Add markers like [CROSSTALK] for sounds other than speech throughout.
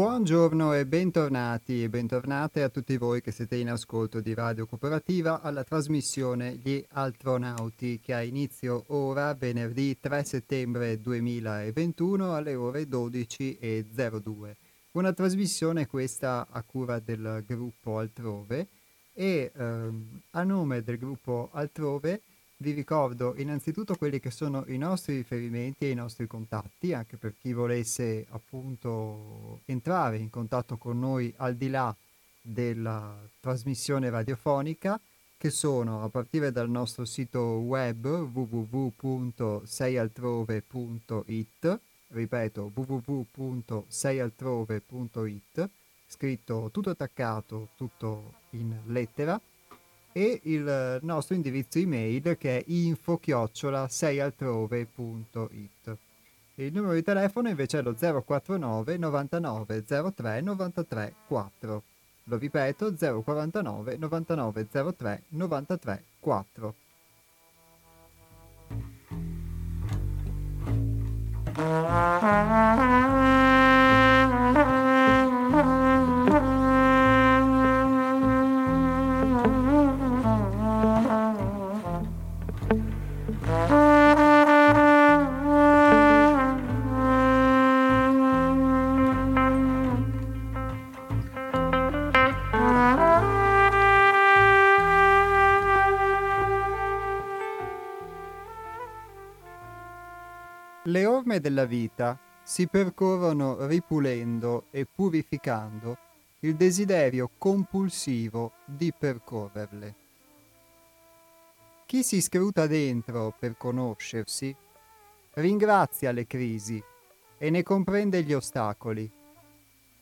Buongiorno e bentornati e bentornate a tutti voi che siete in ascolto di Radio Cooperativa alla trasmissione Gli Altronauti che ha inizio ora venerdì 3 settembre 2021 alle ore 12.02. Una trasmissione questa a cura del gruppo Altrove e ehm, a nome del gruppo Altrove vi ricordo innanzitutto quelli che sono i nostri riferimenti e i nostri contatti, anche per chi volesse appunto entrare in contatto con noi al di là della trasmissione radiofonica, che sono a partire dal nostro sito web www.seialtrove.it, ripeto www.seialtrove.it, scritto tutto attaccato, tutto in lettera, e il nostro indirizzo email che è info-seialtrove.it. Il numero di telefono invece è lo 049 99 03 93 4. Lo ripeto 049 99 03 93 4. Le della vita si percorrono ripulendo e purificando il desiderio compulsivo di percorrerle. Chi si scruta dentro per conoscersi ringrazia le crisi e ne comprende gli ostacoli,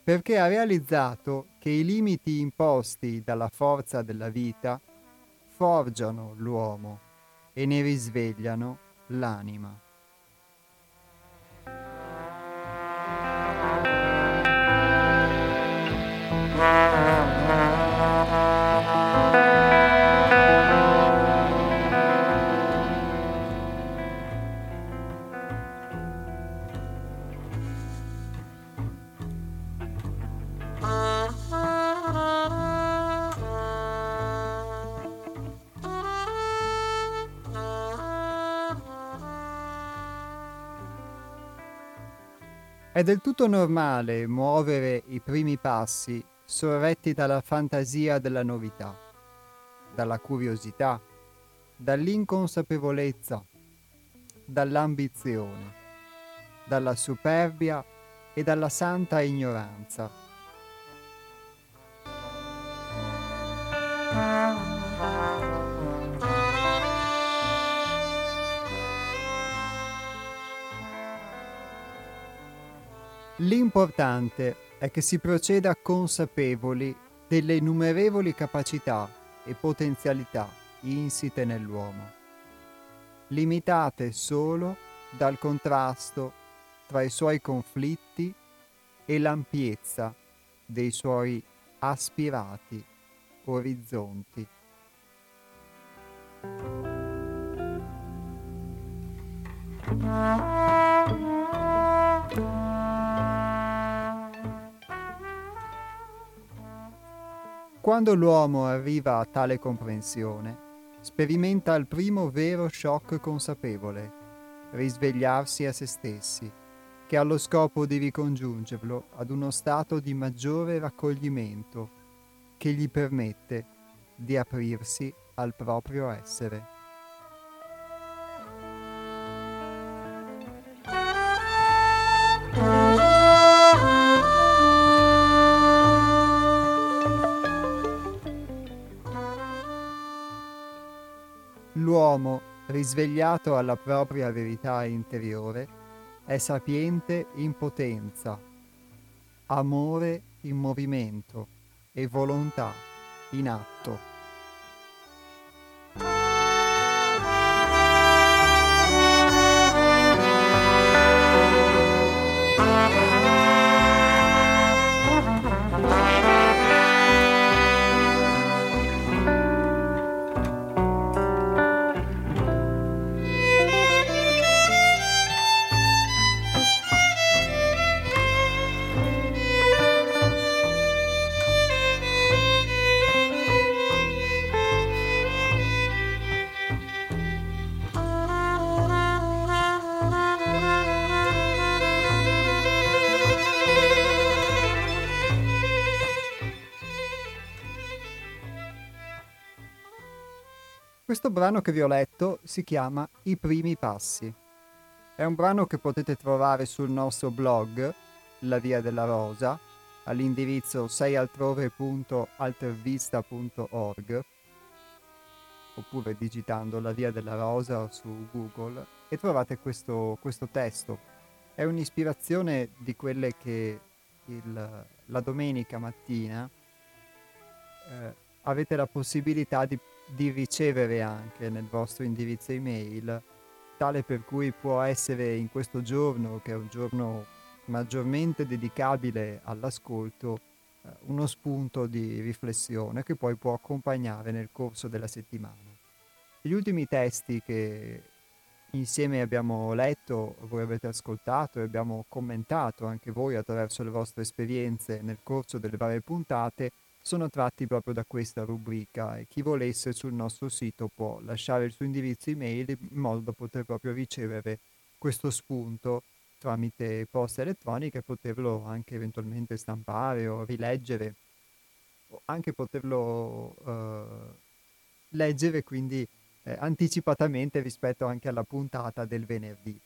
perché ha realizzato che i limiti imposti dalla forza della vita forgiano l'uomo e ne risvegliano l'anima. È del tutto normale muovere i primi passi sorretti dalla fantasia della novità, dalla curiosità, dall'inconsapevolezza, dall'ambizione, dalla superbia e dalla santa ignoranza. L'importante è che si proceda consapevoli delle innumerevoli capacità e potenzialità insite nell'uomo, limitate solo dal contrasto tra i suoi conflitti e l'ampiezza dei suoi aspirati orizzonti. Quando l'uomo arriva a tale comprensione, sperimenta il primo vero shock consapevole, risvegliarsi a se stessi, che ha lo scopo di ricongiungerlo ad uno stato di maggiore raccoglimento che gli permette di aprirsi al proprio essere. Risvegliato alla propria verità interiore, è sapiente in potenza, amore in movimento e volontà in atto. Questo brano che vi ho letto si chiama I primi passi. È un brano che potete trovare sul nostro blog, La Via della Rosa, all'indirizzo seialtrove.altervista.org oppure digitando La Via della Rosa su Google e trovate questo, questo testo. È un'ispirazione di quelle che il, la domenica mattina eh, avete la possibilità di di ricevere anche nel vostro indirizzo email, tale per cui può essere in questo giorno, che è un giorno maggiormente dedicabile all'ascolto, eh, uno spunto di riflessione che poi può accompagnare nel corso della settimana. Gli ultimi testi che insieme abbiamo letto, voi avete ascoltato e abbiamo commentato anche voi attraverso le vostre esperienze nel corso delle varie puntate, sono tratti proprio da questa rubrica e chi volesse sul nostro sito può lasciare il suo indirizzo email in modo da poter proprio ricevere questo spunto tramite posta elettronica e poterlo anche eventualmente stampare o rileggere o anche poterlo uh, leggere quindi eh, anticipatamente rispetto anche alla puntata del venerdì.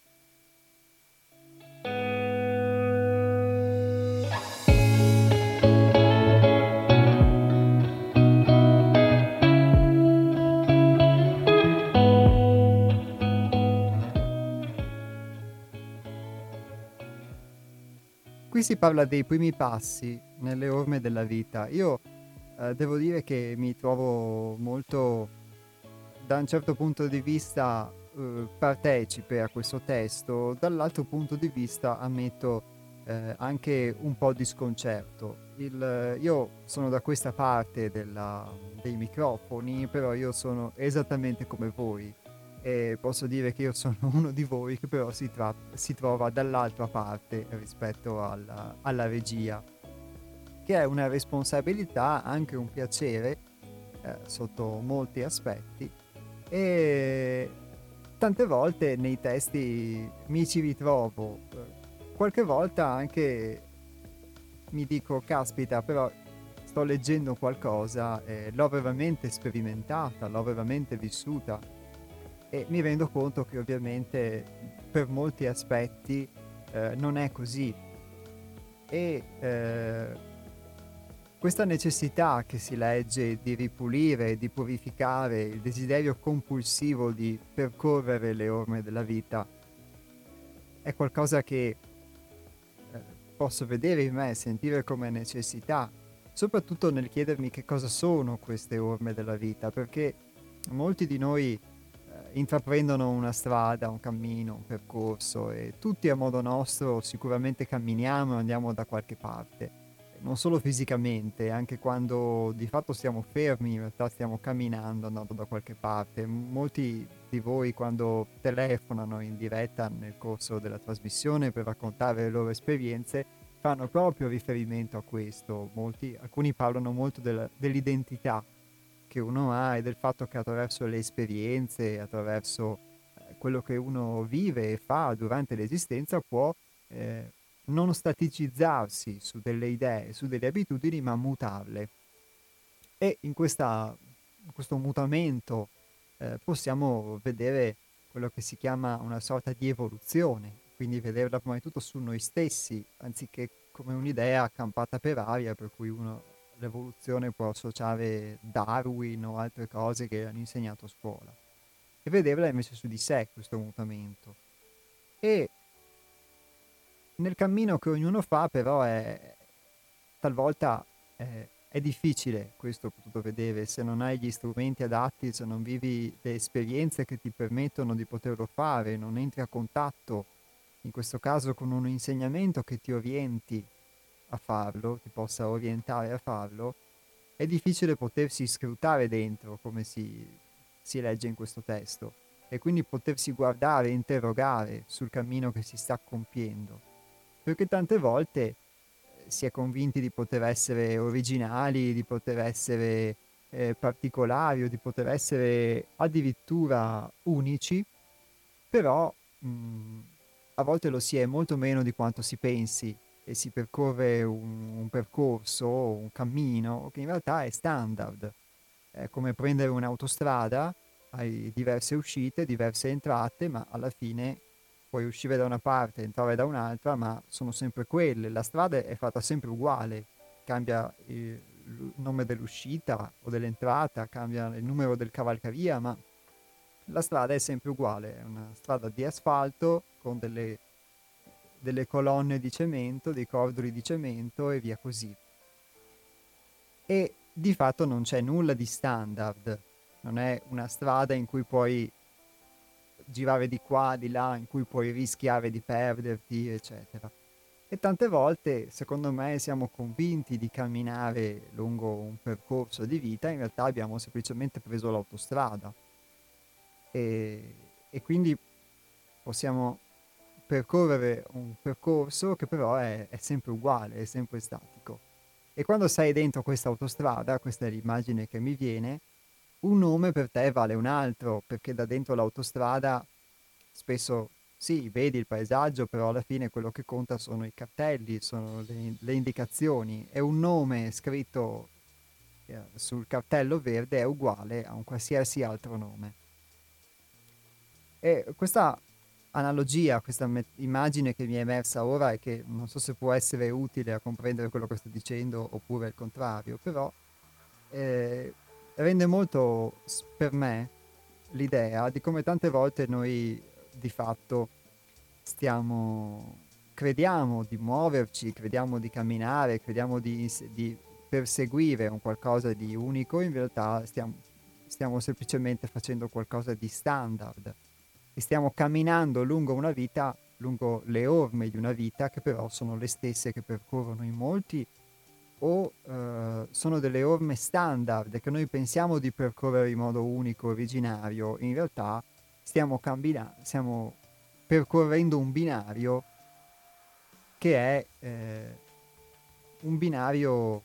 Si parla dei primi passi nelle orme della vita. Io eh, devo dire che mi trovo molto, da un certo punto di vista, eh, partecipe a questo testo, dall'altro punto di vista ammetto eh, anche un po' di sconcerto. Il, io sono da questa parte della, dei microfoni, però io sono esattamente come voi e posso dire che io sono [LAUGHS] uno di voi che però si, tra- si trova dall'altra parte rispetto alla, alla, regia, che è una responsabilità, anche un piacere eh, sotto molti aspetti. E tante volte nei testi mi ci ritrovo, qualche volta anche mi dico caspita però sto leggendo qualcosa, eh, l'ho veramente sperimentata, l'ho veramente vissuta e mi rendo conto che ovviamente per molti aspetti eh, non è così. E eh, questa necessità che si legge di ripulire, di purificare, il desiderio compulsivo di percorrere le orme della vita è qualcosa che eh, posso vedere in me, sentire come necessità, soprattutto nel chiedermi che cosa sono queste orme della vita, perché molti di noi intraprendono una strada, un cammino, un percorso e tutti a modo nostro sicuramente camminiamo e andiamo da qualche parte. Non solo fisicamente, anche quando di fatto stiamo fermi, in realtà stiamo camminando, andando da qualche parte. Molti di voi quando telefonano in diretta nel corso della trasmissione per raccontare le loro esperienze fanno proprio riferimento a questo. Molti, alcuni parlano molto del, dell'identità che uno ha e del fatto che attraverso le esperienze, attraverso eh, quello che uno vive e fa durante l'esistenza può eh, non staticizzarsi su delle idee, su delle abitudini, ma mutarle. E in, questa, in questo mutamento eh, possiamo vedere quello che si chiama una sorta di evoluzione, quindi vederla prima di tutto su noi stessi, anziché come un'idea accampata per aria, per cui uno l'evoluzione può associare Darwin o altre cose che hanno insegnato a scuola e vederla invece su di sé questo mutamento. E nel cammino che ognuno fa però è talvolta è, è difficile questo potuto vedere se non hai gli strumenti adatti, se non vivi le esperienze che ti permettono di poterlo fare, non entri a contatto, in questo caso con un insegnamento che ti orienti a farlo, ti possa orientare a farlo, è difficile potersi scrutare dentro come si, si legge in questo testo e quindi potersi guardare interrogare sul cammino che si sta compiendo. Perché tante volte eh, si è convinti di poter essere originali, di poter essere eh, particolari o di poter essere addirittura unici, però mh, a volte lo si è molto meno di quanto si pensi e si percorre un, un percorso, un cammino che in realtà è standard. È come prendere un'autostrada hai diverse uscite, diverse entrate, ma alla fine puoi uscire da una parte, entrare da un'altra, ma sono sempre quelle. La strada è fatta sempre uguale, cambia il nome dell'uscita o dell'entrata, cambia il numero del cavalcavia, ma la strada è sempre uguale, è una strada di asfalto con delle, delle colonne di cemento, dei cordoli di cemento e via così. E di fatto non c'è nulla di standard, non è una strada in cui puoi girare di qua, di là, in cui puoi rischiare di perderti, eccetera. E tante volte, secondo me, siamo convinti di camminare lungo un percorso di vita, in realtà abbiamo semplicemente preso l'autostrada. E, e quindi possiamo percorrere un percorso che però è, è sempre uguale, è sempre statico. E quando sei dentro questa autostrada, questa è l'immagine che mi viene, un nome per te vale un altro, perché da dentro l'autostrada spesso sì, vedi il paesaggio, però alla fine quello che conta sono i cartelli, sono le, le indicazioni e un nome scritto eh, sul cartello verde è uguale a un qualsiasi altro nome. E questa analogia, questa met- immagine che mi è emersa ora e che non so se può essere utile a comprendere quello che sto dicendo oppure il contrario, però eh, rende molto per me l'idea di come tante volte noi di fatto stiamo, crediamo di muoverci, crediamo di camminare, crediamo di, di perseguire un qualcosa di unico, in realtà stiamo, stiamo semplicemente facendo qualcosa di standard e stiamo camminando lungo una vita, lungo le orme di una vita che però sono le stesse che percorrono in molti o eh, sono delle orme standard che noi pensiamo di percorrere in modo unico, originario, in realtà stiamo, cambina- stiamo percorrendo un binario che è eh, un binario,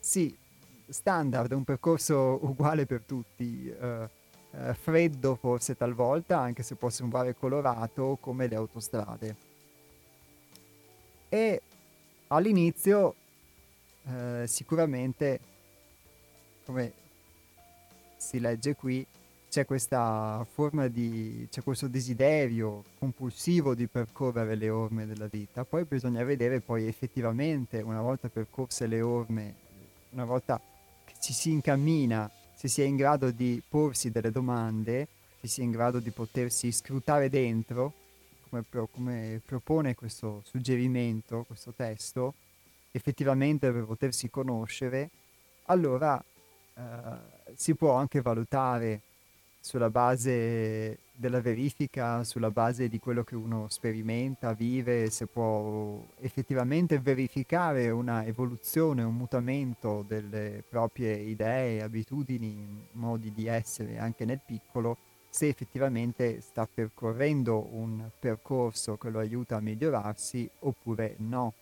sì, standard, un percorso [LAUGHS] uguale per tutti, eh, eh, freddo forse talvolta, anche se può sembrare colorato come le autostrade. E all'inizio eh, sicuramente, come si legge qui, c'è questa forma di, c'è questo desiderio compulsivo di percorrere le orme della vita, poi bisogna vedere poi effettivamente, una volta percorse le orme, una volta che ci si incammina, si è in grado di porsi delle domande, se si è in grado di potersi scrutare dentro, come, pro, come propone questo suggerimento, questo testo, effettivamente per potersi conoscere, allora eh, si può anche valutare sulla base della verifica, sulla base di quello che uno sperimenta, vive, se può effettivamente verificare una evoluzione, un mutamento delle proprie idee, abitudini, modi di essere anche nel piccolo, se effettivamente sta percorrendo un percorso che lo aiuta a migliorarsi oppure no.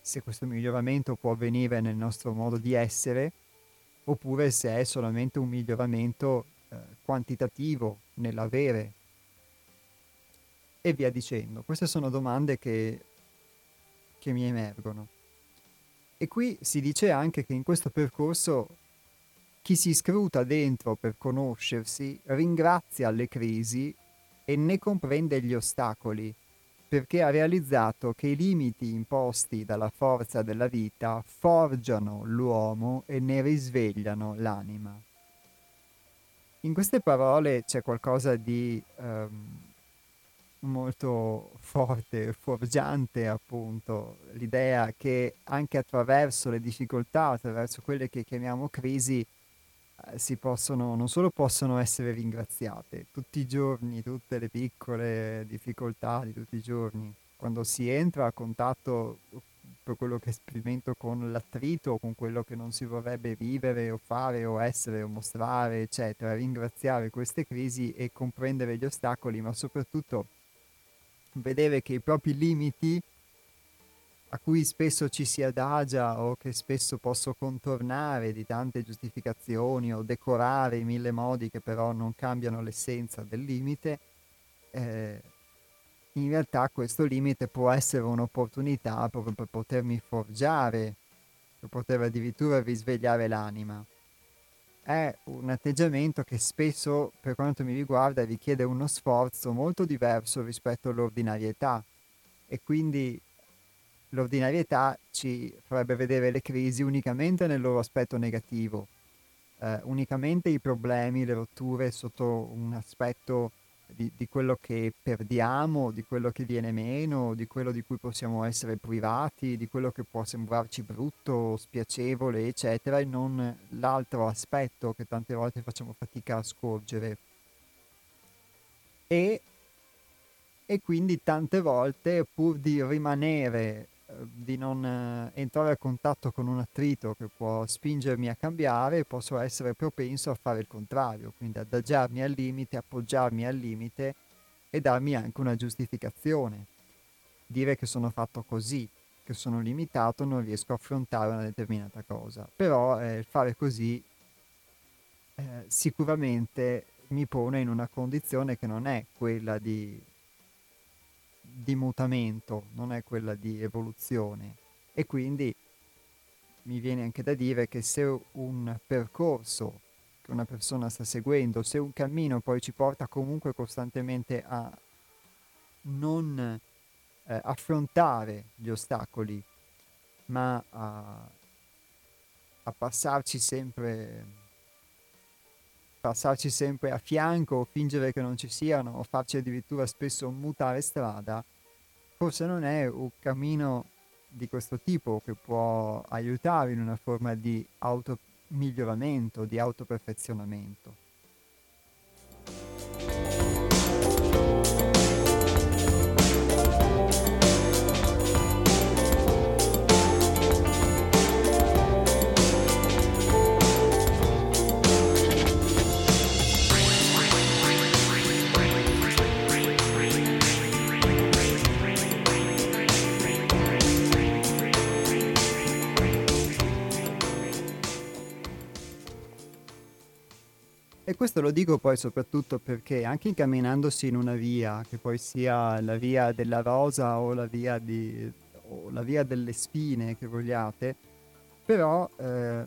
Se questo miglioramento può avvenire nel nostro modo di essere oppure se è solamente un miglioramento eh, quantitativo nell'avere e via dicendo. Queste sono domande che, che mi emergono. E qui si dice anche che in questo percorso chi si scruta dentro per conoscersi ringrazia le crisi e ne comprende gli ostacoli, perché ha realizzato che i limiti imposti dalla forza della vita forgiano l'uomo e ne risvegliano l'anima. In queste parole c'è qualcosa di um, molto forte, forgiante appunto, l'idea che anche attraverso le difficoltà, attraverso quelle che chiamiamo crisi, eh, si possono, non solo possono essere ringraziate, tutti i giorni, tutte le piccole difficoltà di tutti i giorni, quando si entra a contatto per quello che sperimento con l'attrito, con quello che non si vorrebbe vivere o fare o essere o mostrare, eccetera, ringraziare queste crisi e comprendere gli ostacoli, ma soprattutto vedere che i propri limiti a cui spesso ci si adagia o che spesso posso contornare di tante giustificazioni o decorare in mille modi che però non cambiano l'essenza del limite, eh, in realtà questo limite può essere un'opportunità proprio per potermi forgiare, per poter addirittura risvegliare l'anima. è un atteggiamento che spesso, per quanto mi riguarda, richiede uno sforzo molto diverso rispetto all'ordinarietà e quindi l'ordinarietà ci farebbe vedere le crisi unicamente nel loro aspetto negativo, eh, unicamente i problemi, le rotture sotto un aspetto di, di, quello che perdiamo, di quello che viene meno, di quello di cui possiamo essere privati, di quello che può sembrarci brutto, spiacevole, eccetera, e non l'altro aspetto che tante volte facciamo fatica a scorgere. E, e quindi tante volte pur di rimanere di non eh, entrare a contatto con un attrito che può spingermi a cambiare, posso essere propenso a fare il contrario, quindi adagiarmi al limite, appoggiarmi al limite e darmi anche una giustificazione. Dire che sono fatto così, che sono limitato, non riesco a affrontare una determinata cosa. Però eh, fare così eh, sicuramente mi pone in una condizione che non è quella di di mutamento, non è quella di evoluzione. E quindi mi viene anche da dire che se un percorso che una persona sta seguendo, se un cammino poi ci porta comunque costantemente a non eh, affrontare gli ostacoli, ma a, a passarci sempre passarci sempre a fianco o fingere che non ci siano o farci addirittura spesso mutare strada, forse non è un cammino di questo tipo che può aiutare in una forma di automiglioramento, di autoperfezionamento. E questo lo dico poi soprattutto perché anche incamminandosi in una via, che poi sia la via della rosa o la via, di, o la via delle spine che vogliate, però eh,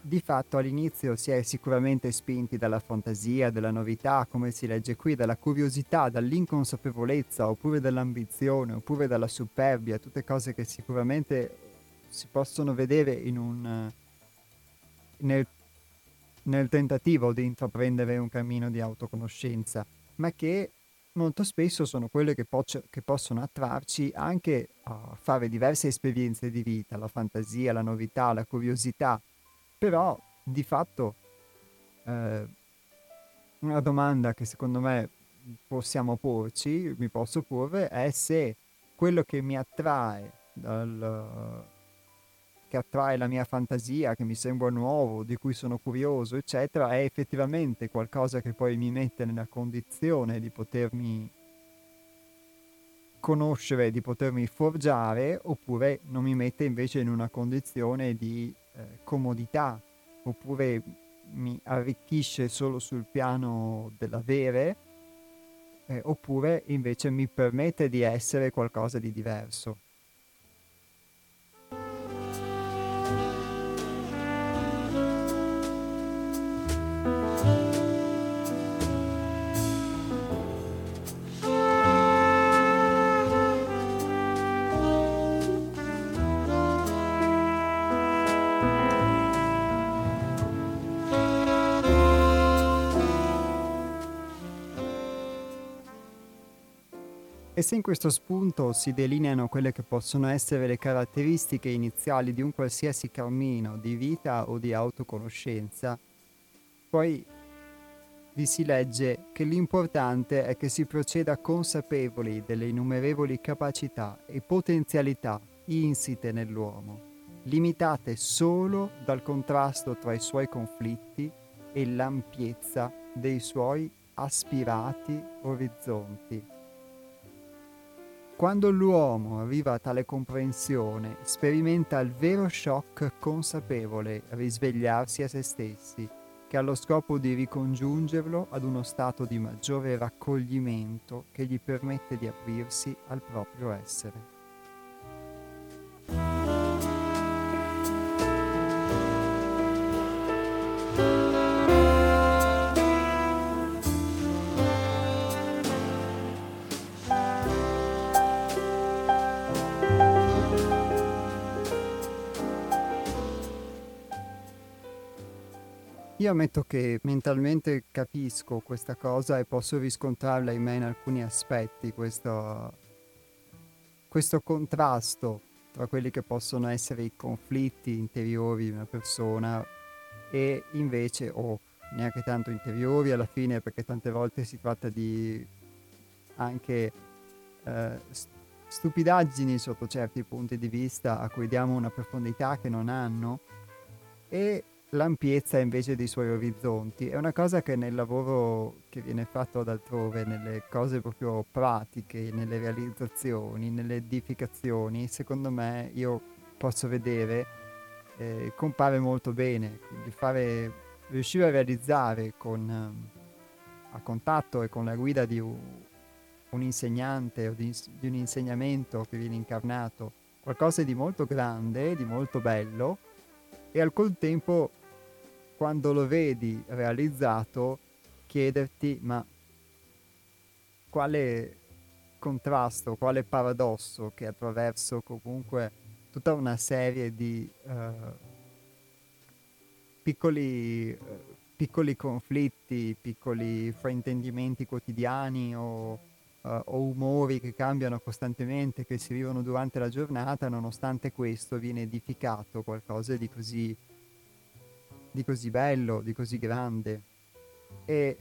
di fatto all'inizio si è sicuramente spinti dalla fantasia, dalla novità, come si legge qui, dalla curiosità, dall'inconsapevolezza, oppure dall'ambizione, oppure dalla superbia, tutte cose che sicuramente si possono vedere in un, nel nel tentativo di intraprendere un cammino di autoconoscenza, ma che molto spesso sono quelle che, po- che, possono attrarci anche a fare diverse esperienze di vita, la fantasia, la novità, la curiosità. Però di fatto eh, una domanda che secondo me possiamo porci, mi posso porre, è se quello che mi attrae dal, che attrae la mia fantasia, che mi sembra nuovo, di cui sono curioso, eccetera, è effettivamente qualcosa che poi mi mette nella condizione di potermi conoscere, di potermi forgiare, oppure non mi mette invece in una condizione di eh, comodità, oppure mi arricchisce solo sul piano dell'avere, eh, oppure invece mi permette di essere qualcosa di diverso. Se in questo spunto si delineano quelle che possono essere le caratteristiche iniziali di un qualsiasi cammino di vita o di autoconoscenza, poi vi si legge che l'importante è che si proceda consapevoli delle innumerevoli capacità e potenzialità insite nell'uomo, limitate solo dal contrasto tra i suoi conflitti e l'ampiezza dei suoi aspirati orizzonti. Quando l'uomo arriva a tale comprensione, sperimenta il vero shock consapevole risvegliarsi a se stessi, che ha lo scopo di ricongiungerlo ad uno stato di maggiore raccoglimento che gli permette di aprirsi al proprio essere. thank Io ammetto che mentalmente capisco questa cosa e posso riscontrarla in me in alcuni aspetti, questo, questo contrasto tra quelli che possono essere i conflitti interiori di una persona e invece, o oh, neanche tanto interiori alla fine, perché tante volte si tratta di anche eh, stupidaggini sotto certi punti di vista a cui diamo una profondità che non hanno e l'ampiezza invece dei suoi orizzonti. È una cosa che nel lavoro che viene fatto altrove, nelle cose proprio pratiche, nelle realizzazioni, nelle edificazioni, secondo me io posso vedere eh, compare molto bene. Quindi fare, riuscire a realizzare con, a contatto e con la guida di un, un insegnante o di, di un insegnamento che viene incarnato qualcosa di molto grande, di molto bello e al contempo quando lo vedi realizzato chiederti ma quale contrasto, quale paradosso che attraverso comunque tutta una serie di uh, piccoli, uh, piccoli, conflitti, piccoli fraintendimenti quotidiani o, uh, o umori che cambiano costantemente, che si vivono durante la giornata, nonostante questo viene edificato qualcosa di così di così bello, di così grande. E,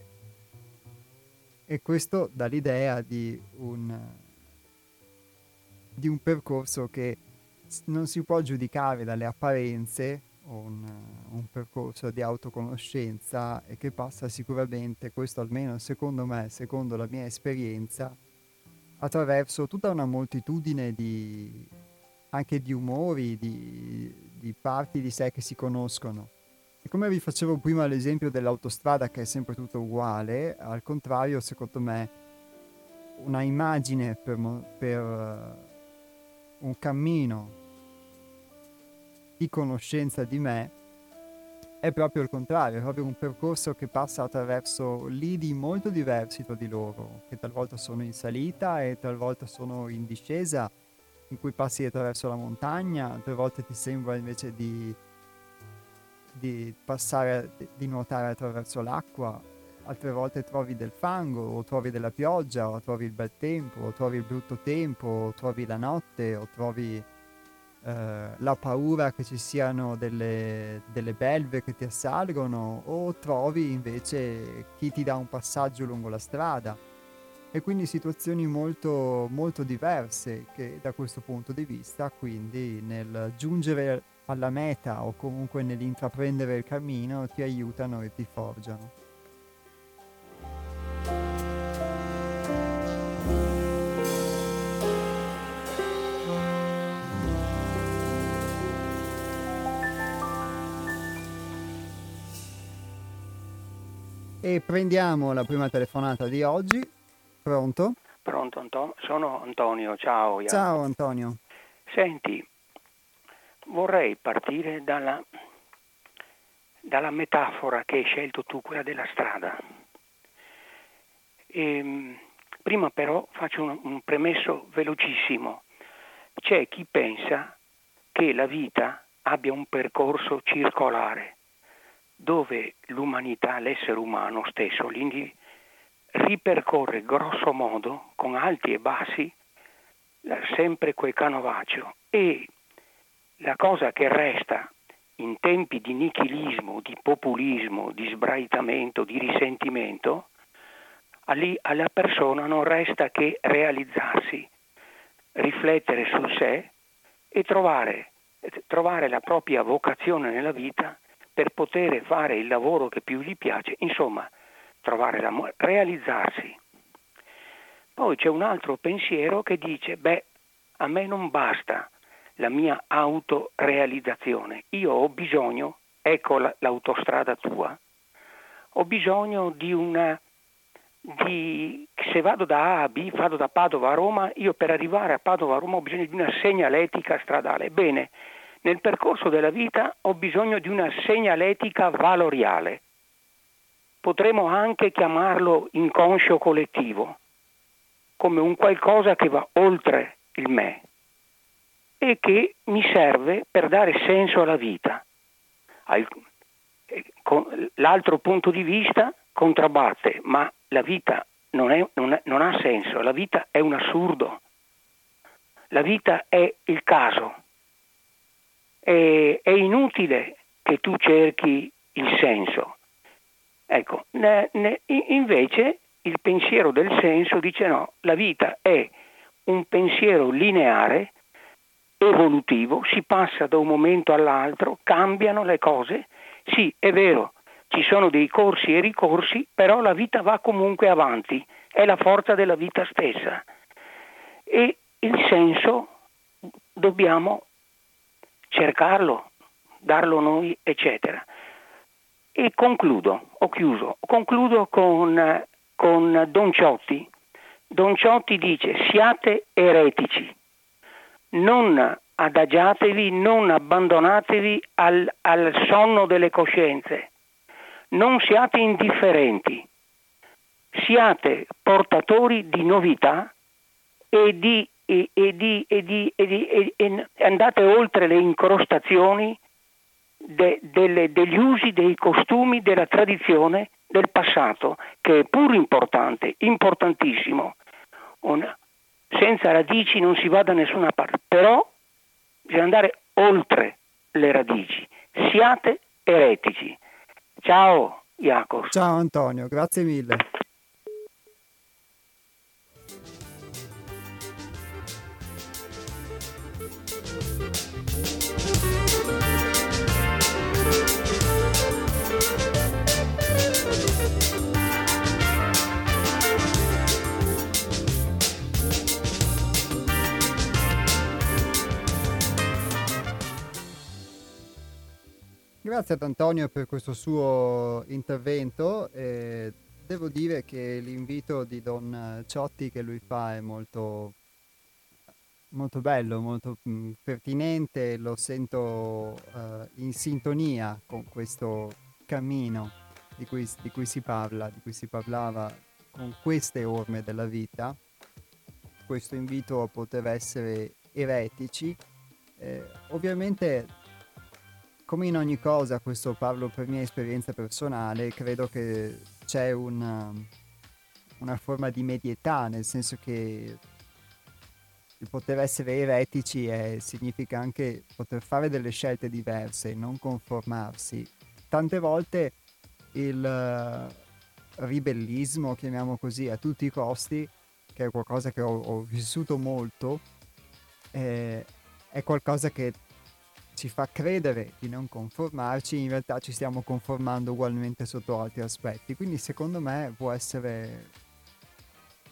e questo dà l'idea di un, di un percorso che non si può giudicare dalle apparenze, un, un, percorso di autoconoscenza e che passa sicuramente, questo almeno secondo me, secondo la mia esperienza, attraverso tutta una moltitudine di, anche di umori, di, di parti di sé che si conoscono. Come vi facevo prima l'esempio dell'autostrada che è sempre tutto uguale, al contrario, secondo me, una immagine per, per uh, un cammino di conoscenza di me è proprio il contrario, è proprio un percorso che passa attraverso lidi molto diversi tra di loro, che talvolta sono in salita e talvolta sono in discesa, in cui passi attraverso la montagna, altre volte ti sembra invece di di passare, di nuotare attraverso l'acqua, altre volte trovi del fango, o trovi della pioggia, o trovi il bel tempo, o trovi il brutto tempo, o trovi la notte, o trovi eh, la paura che ci siano delle, delle belve che ti assalgono, o trovi invece chi ti dà un passaggio lungo la strada. E quindi situazioni molto, molto diverse che da questo punto di vista, quindi nel giungere alla meta o comunque nell'intraprendere il cammino ti aiutano e ti forgiano. E prendiamo la prima telefonata di oggi. Pronto? Pronto, Antonio? Sono Antonio, ciao. Ciao Antonio. Senti, vorrei partire dalla, dalla, metafora che hai scelto tu, quella della strada. E, ehm, prima però faccio un, un premesso velocissimo. C'è chi pensa che la vita abbia un percorso circolare dove l'umanità, l'essere umano stesso, ripercorre grosso modo con alti e bassi sempre quel canovaccio e la cosa che resta in tempi di nichilismo, di populismo, di sbraitamento, di risentimento, alla persona non resta che realizzarsi, riflettere su sé e trovare, trovare la propria vocazione nella vita per poter fare il lavoro che più gli piace, insomma, trovare la, realizzarsi. Poi c'è un altro pensiero che dice, beh, a me non basta la mia autorealizzazione. Io ho bisogno, ecco l'autostrada tua, ho bisogno di una di, se vado da A a B, vado da Padova a Roma, io per arrivare a Padova a Roma ho bisogno di una segnaletica stradale. Bene, nel percorso della vita ho bisogno di una segnaletica valoriale. Potremmo anche chiamarlo inconscio collettivo, come un qualcosa che va oltre il me e che mi serve per dare senso alla vita. con l'altro punto di vista contrabbatte, ma la vita non, è, non, è, non ha senso, la vita è un assurdo, la vita è il caso, è, è inutile che tu cerchi il senso. Ecco, ne, ne, invece il pensiero del senso dice no, la vita è un pensiero lineare, evolutivo, si passa da un momento all'altro, cambiano le cose. Sì, è vero, ci sono dei corsi e ricorsi, però la vita va comunque avanti, è la forza della vita stessa. E il senso dobbiamo cercarlo, darlo noi, eccetera. E concludo, ho chiuso, concludo con, con Don Ciotti. Don Ciotti dice siate eretici, non adagiatevi, non abbandonatevi al, al sonno delle coscienze, non siate indifferenti, siate portatori di novità e, di, e, e, di, di, e andate oltre le incrostazioni de, delle, degli usi, dei costumi, della tradizione del passato, che è pur importante, importantissimo. Una, senza radici non si va da nessuna parte, però bisogna andare oltre le radici. Siate eretici. Ciao Jacopo. Ciao Antonio, grazie mille. Grazie ad Antonio per questo suo intervento. Eh, devo dire che l'invito di Don Ciotti che lui fa è molto, molto bello, molto mh, mm, pertinente, lo sento uh, in sintonia con questo cammino di cui, di cui, si parla, di cui si parlava con queste orme della vita. Questo invito a poter essere eretici. Eh, ovviamente come in ogni cosa, questo parlo per mia esperienza personale, credo che c'è una, una forma di medietà, nel senso che il poter essere eretici è, significa anche poter fare delle scelte diverse, non conformarsi. Tante volte il uh, ribellismo, chiamiamo così, a tutti i costi, che è qualcosa che ho, ho vissuto molto, eh, è qualcosa che ci fa credere di non conformarci, in realtà ci stiamo conformando ugualmente sotto altri aspetti. Quindi secondo me può essere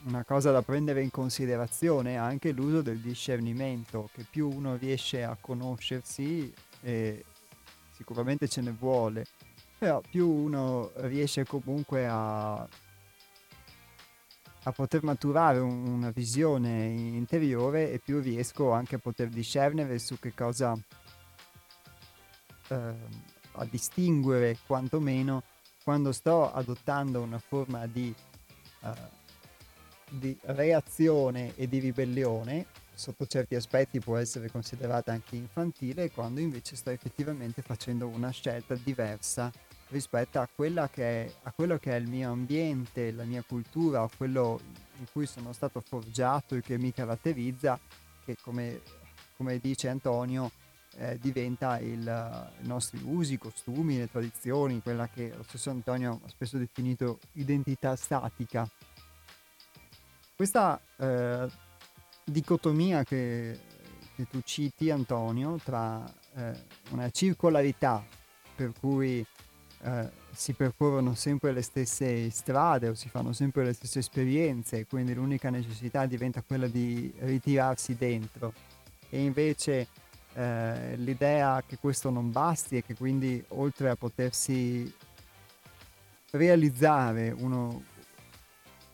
una cosa da prendere in considerazione anche l'uso del discernimento, che più uno riesce a conoscersi, e sicuramente ce ne vuole, però più uno riesce comunque a, a poter maturare un, una visione interiore e più riesco anche a poter discernere su che cosa eh, a distinguere quantomeno quando sto adottando una forma di, uh, di reazione e di ribellione, sotto certi aspetti può essere considerata anche infantile, quando invece sto effettivamente facendo una scelta diversa rispetto a, che a quello che è il mio ambiente, la mia cultura, o quello in cui sono stato forgiato e che mi caratterizza, che come, come dice Antonio, eh, diventa il, i nostri usi, costumi, le tradizioni, quella che lo stesso Antonio ha spesso definito identità statica. Questa eh, dicotomia che, che, tu citi, Antonio, tra eh, una circolarità per cui eh, si percorrono sempre le stesse strade o si fanno sempre le stesse esperienze, quindi l'unica necessità diventa quella di ritirarsi dentro, e invece eh, l'idea che questo non basti e che quindi oltre a potersi realizzare uno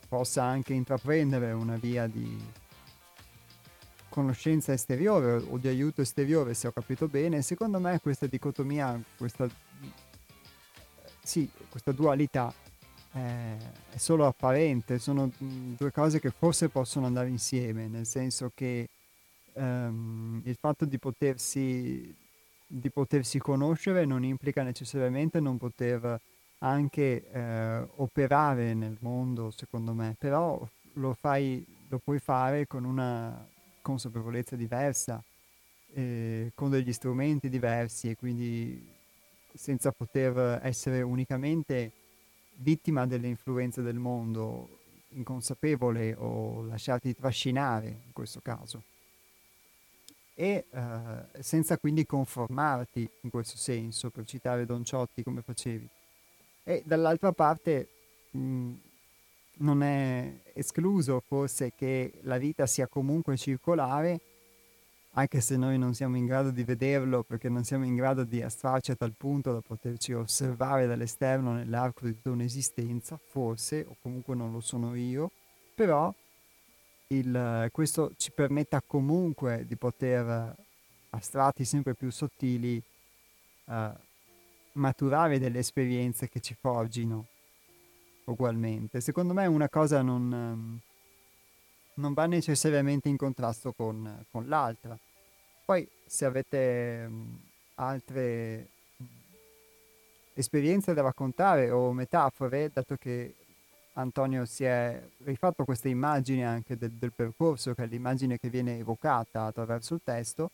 possa anche intraprendere una via di conoscenza esteriore o di aiuto esteriore se ho capito bene secondo me questa dicotomia questa, sì, questa dualità eh, è solo apparente sono due cose che forse possono andare insieme nel senso che ehm, il fatto di potersi di potersi conoscere non implica necessariamente non poter anche eh, operare nel mondo, secondo me, però lo, fai, lo puoi fare con una consapevolezza diversa, eh, con degli strumenti diversi e quindi senza poter essere unicamente vittima delle influenze del mondo, inconsapevole o lasciarti trascinare in questo caso. E eh, senza quindi conformarti in questo senso, per citare Don Ciotti come facevi. E dall'altra parte mh, non è escluso forse che la vita sia comunque circolare anche se noi non siamo in grado di vederlo perché non siamo in grado di astrarci a tal punto da poterci osservare dall'esterno nell'arco di tutta un'esistenza, forse, o comunque non lo sono io, però il, questo ci permetta comunque di poter, a strati sempre più sottili, uh, maturare delle esperienze che ci forgino ugualmente. Secondo me una cosa non... Um, non va necessariamente in contrasto con, con l'altra. Poi se avete mh, altre mh, esperienze da raccontare o metafore, dato che Antonio si è rifatto queste immagini anche del, del percorso, che è l'immagine che viene evocata attraverso il testo,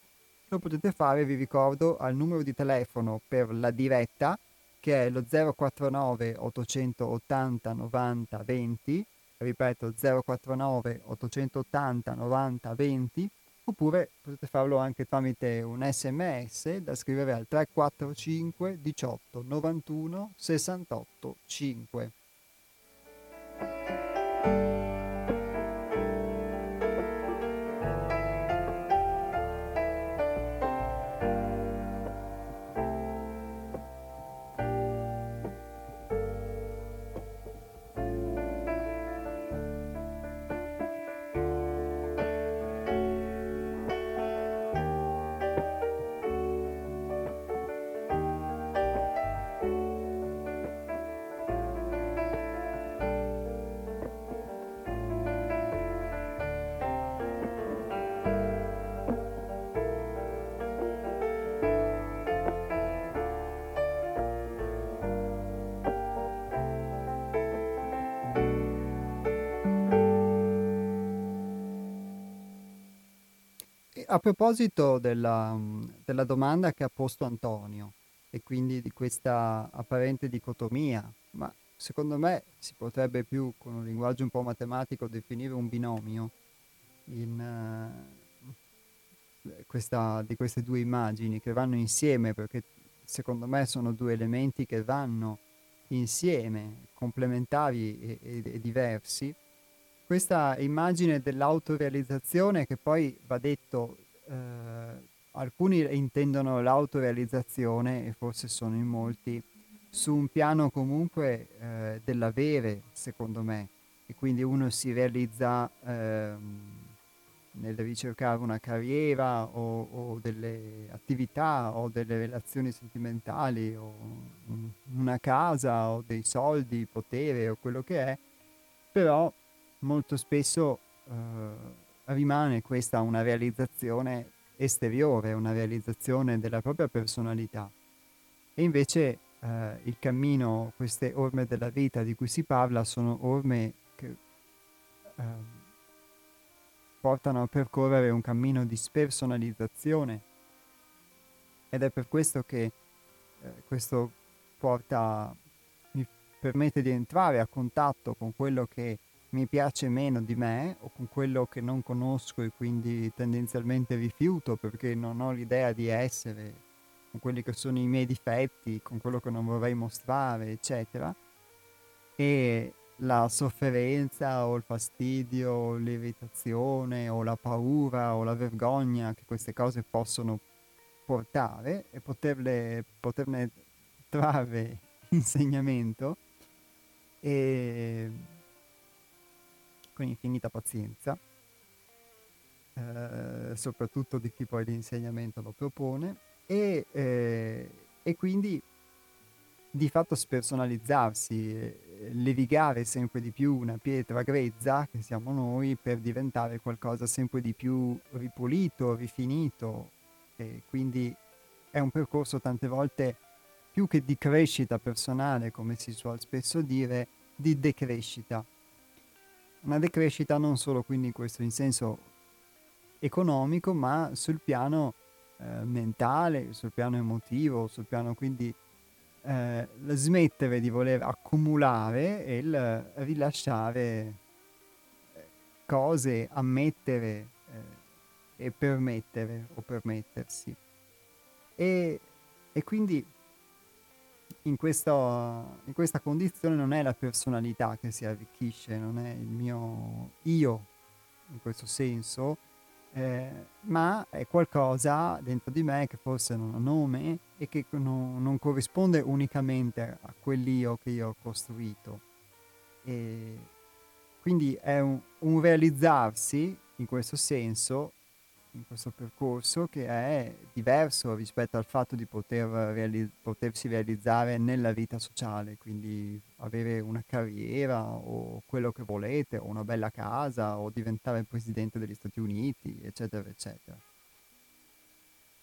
lo potete fare, vi ricordo, al numero di telefono per la diretta, che è lo 049 880 90 20 ripeto 049 880 90 20 oppure potete farlo anche tramite un sms da scrivere al 345 18 91 68 5. A proposito della, della domanda che ha posto Antonio e quindi di questa apparente dicotomia, ma secondo me si potrebbe più con un linguaggio un po' matematico definire un binomio in, uh, questa, di queste due immagini che vanno insieme perché secondo me sono due elementi che vanno insieme, complementari e, e, e diversi questa immagine dell'autorealizzazione che poi va detto, eh, alcuni intendono l'autorealizzazione e forse sono in molti, su un piano comunque eh, dell'avere, secondo me, e quindi uno si realizza eh, nel ricercare una carriera o, o, delle attività o delle relazioni sentimentali o una casa o dei soldi, potere o quello che è, però molto spesso eh, rimane questa una realizzazione esteriore, una realizzazione della propria personalità. E invece eh, il cammino, queste orme della vita di cui si parla, sono orme che eh, portano a percorrere un cammino di spersonalizzazione ed è per questo che eh, questo porta, mi permette di entrare a contatto con quello che mi piace meno di me o con quello che non conosco e quindi tendenzialmente rifiuto perché non ho l'idea di essere, con quelli che sono i miei difetti, con quello che non vorrei mostrare, eccetera. E la sofferenza o il fastidio o l'irritazione o la paura o la vergogna che queste cose possono portare e poterle, poterne trarre [LAUGHS] insegnamento e con infinita pazienza, eh, soprattutto di chi poi l'insegnamento lo propone, e, eh, e quindi di fatto spersonalizzarsi, eh, levigare sempre di più una pietra grezza, che siamo noi, per diventare qualcosa sempre di più ripulito, rifinito, e quindi è un percorso tante volte più che di crescita personale, come si suol spesso dire, di decrescita. Una decrescita non solo quindi in questo in senso economico, ma sul piano eh, mentale, sul piano emotivo, sul piano quindi eh, smettere di voler accumulare e il rilasciare eh, cose, ammettere eh, e permettere o permettersi. E, e quindi in, questo, in questa condizione non è la personalità che si arricchisce, non è il mio io in questo senso, eh, ma è qualcosa dentro di me che forse non ha nome e che non, non corrisponde unicamente a quell'io che io ho costruito. E quindi è un, un realizzarsi in questo senso in questo percorso che è diverso rispetto al fatto di poter reali- potersi realizzare nella vita sociale, quindi avere una carriera o quello che volete, o una bella casa, o diventare presidente degli Stati Uniti, eccetera, eccetera.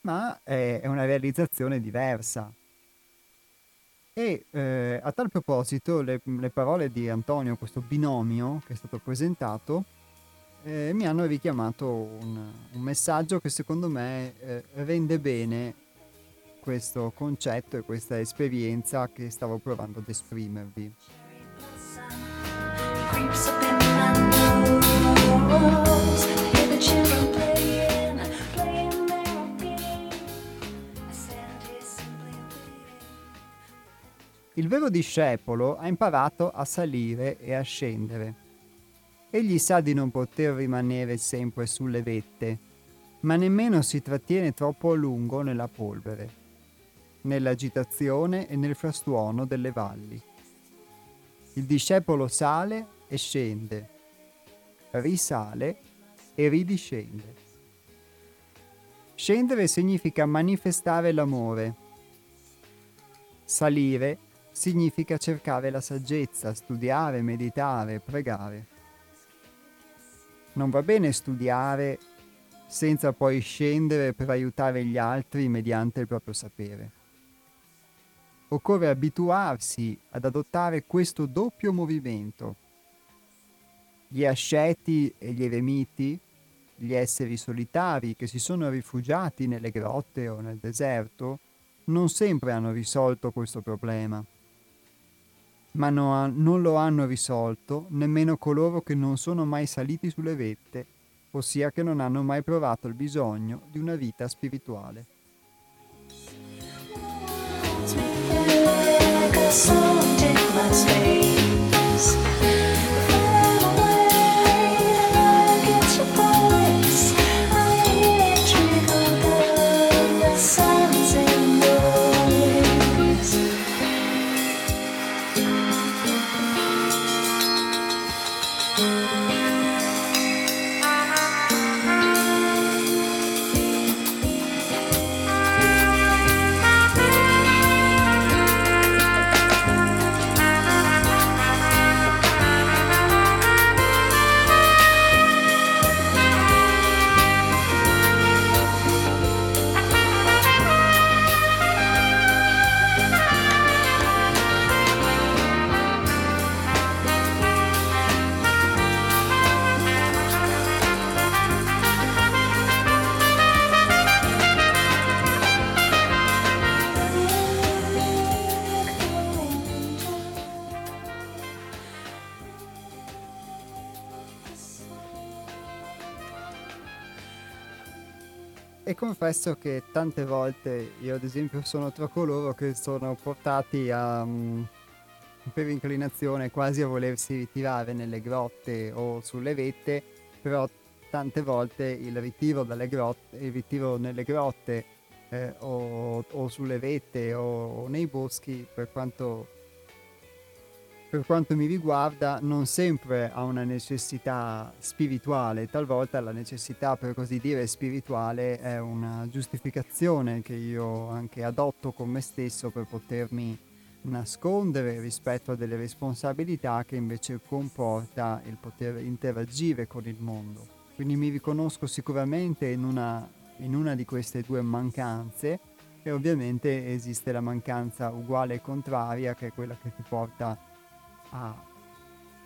Ma è, è una realizzazione diversa. E eh, a tal proposito le, le parole di Antonio, questo binomio che è stato presentato, eh, mi hanno richiamato un, un, messaggio che secondo me eh, rende bene questo concetto e questa esperienza che stavo provando ad esprimervi. Il vero discepolo ha imparato a salire e a scendere Egli sa di non poter rimanere sempre sulle vette, ma nemmeno si trattiene troppo a lungo nella polvere, nell'agitazione e nel frastuono delle valli. Il discepolo sale e scende, risale e ridiscende. Scendere significa manifestare l'amore. Salire significa cercare la saggezza, studiare, meditare, pregare. Non va bene studiare senza poi scendere per aiutare gli altri mediante il proprio sapere. Occorre abituarsi ad adottare questo doppio movimento. Gli asceti e gli eremiti, gli esseri solitari che si sono rifugiati nelle grotte o nel deserto, non sempre hanno risolto questo problema ma no, non lo hanno risolto nemmeno coloro che non sono mai saliti sulle vette, ossia che non hanno mai provato il bisogno di una vita spirituale. Confesso che tante volte io ad esempio sono tra coloro che sono portati a, um, per inclinazione quasi a volersi ritirare nelle grotte o sulle vette, però tante volte il ritiro, grotte, il ritiro nelle grotte eh, o, o, sulle vette o, o nei boschi, per quanto per quanto mi riguarda, non sempre ha una necessità spirituale, talvolta la necessità, per così dire, spirituale è una giustificazione che io anche adotto con me stesso per potermi nascondere rispetto a delle responsabilità che invece comporta il poter interagire con il mondo. Quindi mi riconosco sicuramente in una, in una di queste due mancanze e ovviamente esiste la mancanza uguale e contraria che è quella che ti porta a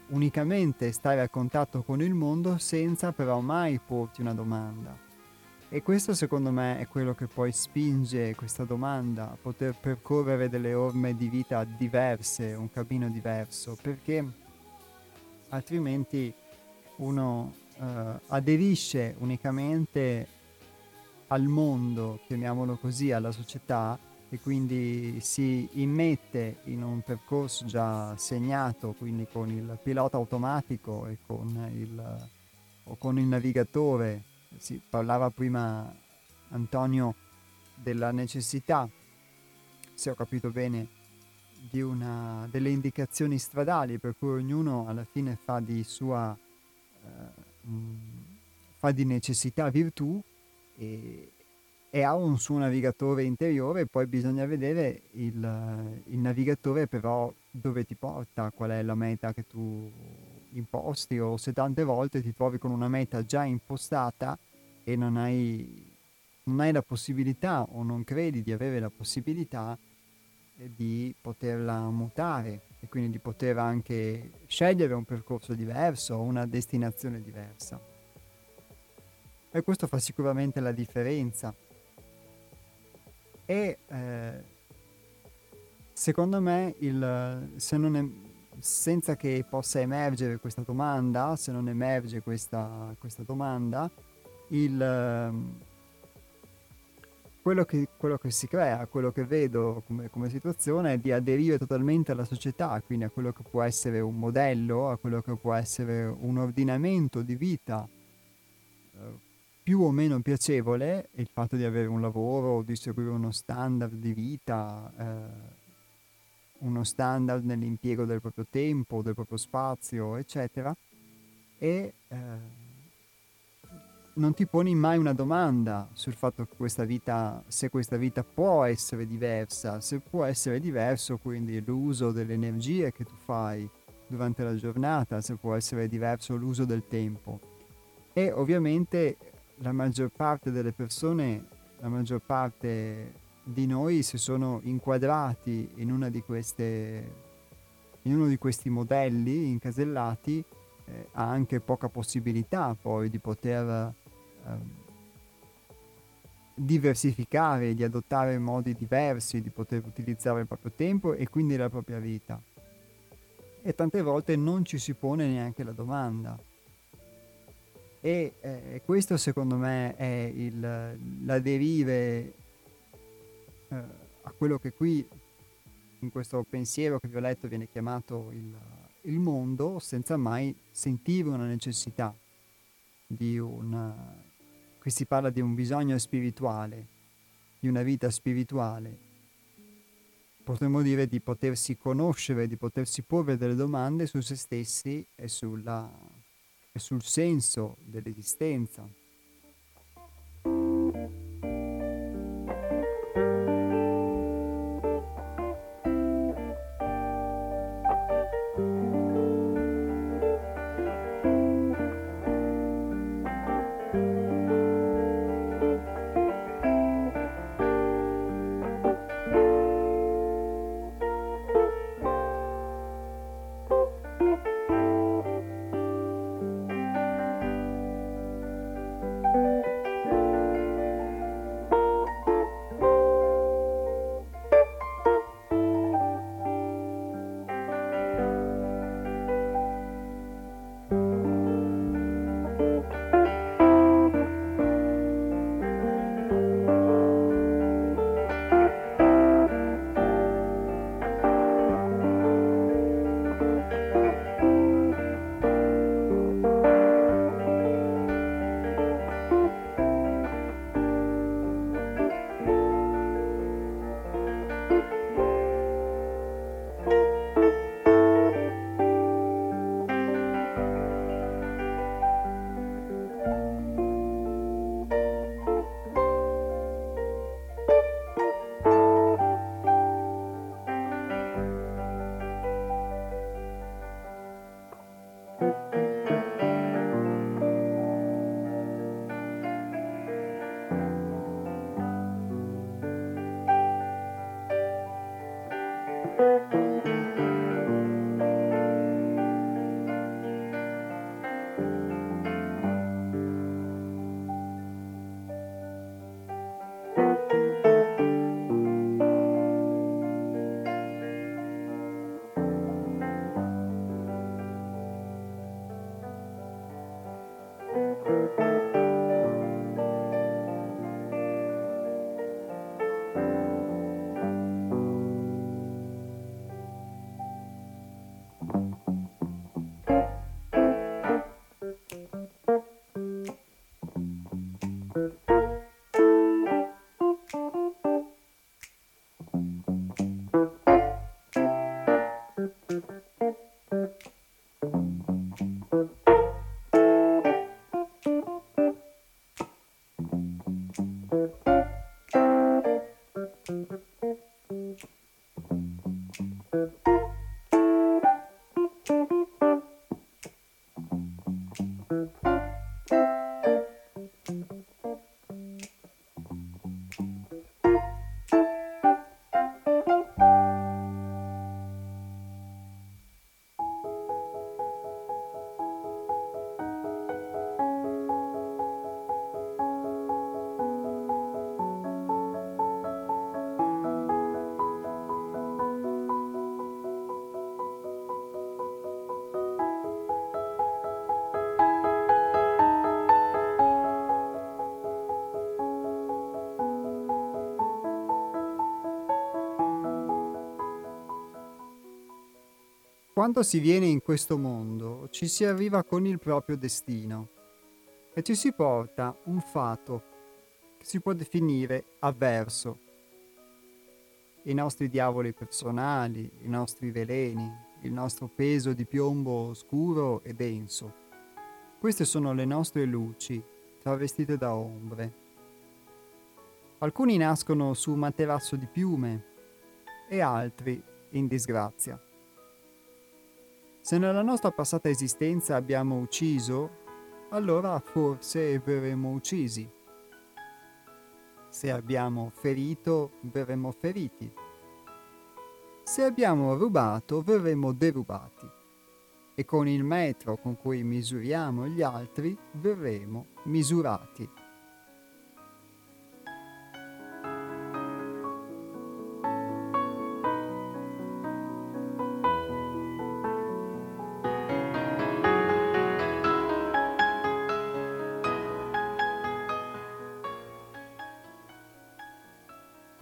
unicamente stare a contatto con il mondo senza però mai porti una domanda. E questo secondo me è quello che poi spinge questa domanda a poter percorrere delle orme di vita diverse, un cammino diverso, perché altrimenti uno uh, aderisce unicamente al mondo, chiamiamolo così, alla società e quindi si immette in un percorso già segnato, quindi con il pilota automatico e con il, o con il navigatore. Si parlava prima Antonio della necessità, se ho capito bene, di una, delle indicazioni stradali per cui ognuno alla fine fa di sua eh, fa di necessità virtù e, e ha un suo navigatore interiore, poi bisogna vedere il, il, navigatore però dove ti porta, qual è la meta che tu imposti o se tante volte ti trovi con una meta già impostata e non hai, non hai la possibilità o non credi di avere la possibilità di poterla mutare e quindi di poter anche scegliere un percorso diverso o una destinazione diversa. E questo fa sicuramente la differenza e eh, secondo me il, se è, senza che possa emergere questa domanda, se non emerge questa, questa domanda, il, quello, che, quello, che, si crea, quello che vedo come, come, situazione è di aderire totalmente alla società, quindi a quello che può essere un modello, a quello che può essere un ordinamento di vita eh, più o meno piacevole il fatto di avere un lavoro, di seguire uno standard di vita, eh, uno standard nell'impiego del proprio tempo, del proprio spazio, eccetera, e eh, non ti poni mai una domanda sul fatto che questa vita, se questa vita può essere diversa, se può essere diverso quindi l'uso delle energie che tu fai durante la giornata, se può essere diverso l'uso del tempo. E ovviamente la maggior parte delle persone, la maggior parte di noi si sono inquadrati in, una di queste, in uno di questi modelli incasellati, eh, ha anche poca possibilità poi di poter eh, diversificare, di adottare modi diversi, di poter utilizzare il proprio tempo e quindi la propria vita. E tante volte non ci si pone neanche la domanda e eh, questo secondo me è il, l'aderire eh, a quello che qui in questo pensiero che vi ho letto viene chiamato il, il mondo senza mai sentire una necessità di una qui si parla di un bisogno spirituale di una vita spirituale. Potremmo dire di potersi conoscere di potersi porre delle domande su se stessi e sulla e sul senso dell'esistenza. Música Quando si viene in questo mondo ci si arriva con il proprio destino e ci si porta un fato che si può definire avverso. I nostri diavoli personali, i nostri veleni, il nostro peso di piombo scuro e denso. Queste sono le nostre luci, travestite da ombre. Alcuni nascono su un materasso di piume e altri in disgrazia. Se nella nostra passata esistenza abbiamo ucciso, allora forse verremo uccisi. Se abbiamo ferito, verremo feriti. Se abbiamo rubato, verremo derubati. E con il metro con cui misuriamo gli altri, verremo misurati.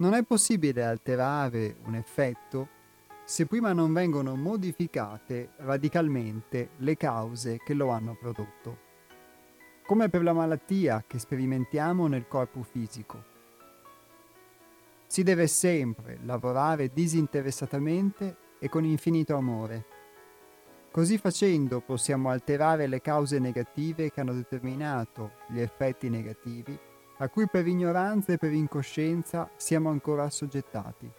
Non è possibile alterare un effetto se prima non vengono modificate radicalmente le cause che lo hanno prodotto. Come per la malattia che sperimentiamo nel corpo fisico. Si deve sempre lavorare disinteressatamente e con infinito amore. Così facendo possiamo alterare le cause negative che hanno determinato gli effetti negativi a cui per ignoranza e per incoscienza siamo ancora assoggettati.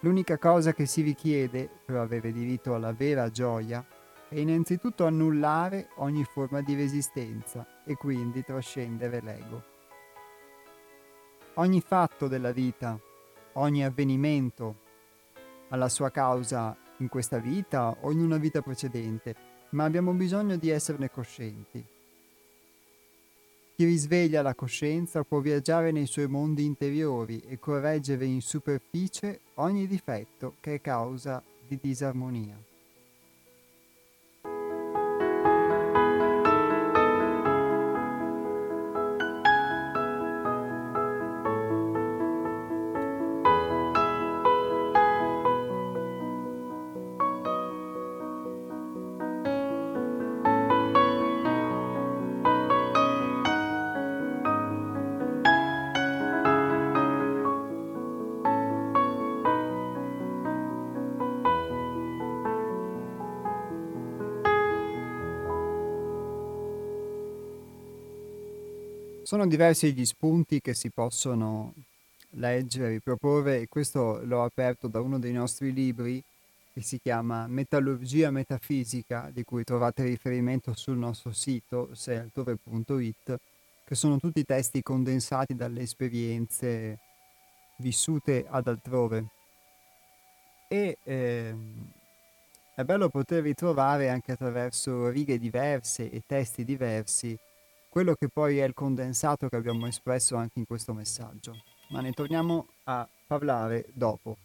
L'unica cosa che si richiede per avere diritto alla vera gioia è innanzitutto annullare ogni forma di resistenza e quindi trascendere l'ego. Ogni fatto della vita, ogni avvenimento ha la sua causa in questa vita o in una vita precedente, ma abbiamo bisogno di esserne coscienti. Chi risveglia la coscienza può viaggiare nei suoi mondi interiori e correggere in superficie ogni difetto che è causa di disarmonia. Sono diversi gli spunti che si possono leggere, riproporre e questo l'ho aperto da uno dei nostri libri che si chiama Metallurgia Metafisica, di cui trovate riferimento sul nostro sito sealtore.it, che sono tutti testi condensati dalle esperienze vissute ad altrove. E ehm, è bello poter ritrovare anche attraverso righe diverse e testi diversi quello che poi è il condensato che abbiamo espresso anche in questo messaggio. Ma ne torniamo a parlare dopo.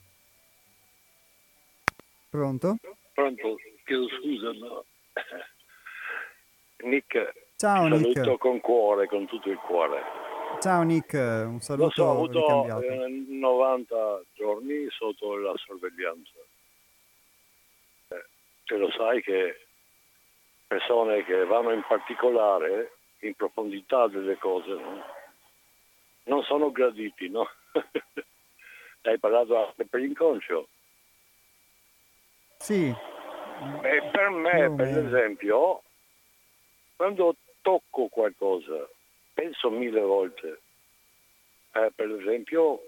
Pronto? Pronto, chiedo scusa, no. [COUGHS] Nick, Ciao saluto Nick. con cuore, con tutto il cuore. Ciao Nick, un saluto Lo so, ho avuto eh, 90 giorni sotto la sorveglianza. Eh, e lo sai che persone che vanno in particolare in profondità delle cose, no? non sono graditi, no? [LAUGHS] Hai parlato anche per l'inconscio. Sì. Beh, per me, per esempio, quando tocco qualcosa, penso mille volte. Eh, per esempio,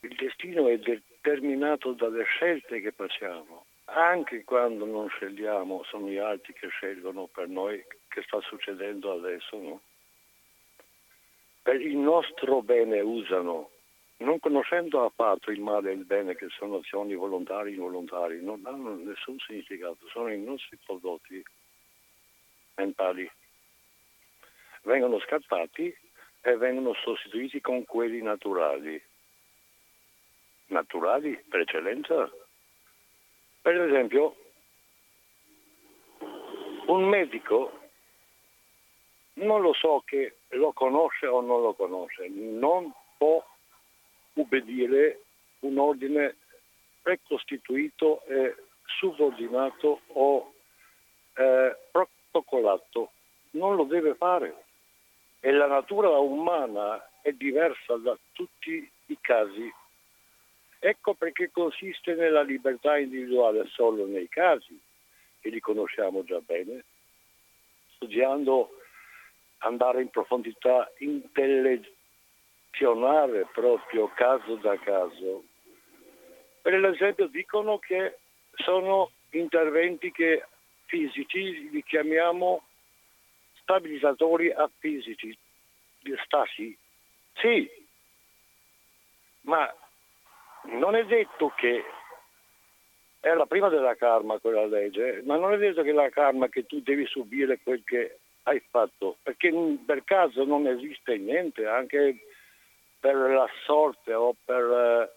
il destino è determinato dalle scelte che facciamo. Anche quando non scegliamo, sono gli altri che scelgono per noi, che sta succedendo adesso. No? Per il nostro bene usano, non conoscendo affatto il male e il bene, che sono azioni volontarie e involontarie, non hanno nessun significato, sono i nostri prodotti mentali. Vengono scattati e vengono sostituiti con quelli naturali. Naturali per eccellenza. Per esempio, un medico non lo so che lo conosce o non lo conosce, non può ubbidire un ordine precostituito e subordinato o eh, protocollato, non lo deve fare. E la natura umana è diversa da tutti i casi. Ecco perché consiste nella libertà individuale solo nei casi, che li conosciamo già bene, studiando andare in profondità intellettuale proprio caso da caso. Per esempio dicono che sono interventi che fisici li chiamiamo stabilizzatori afisici, stasi. Sì, ma non è detto che è la prima della karma quella legge, ma non è detto che la karma che tu devi subire quel che hai fatto, perché per caso non esiste niente, anche per la sorte o per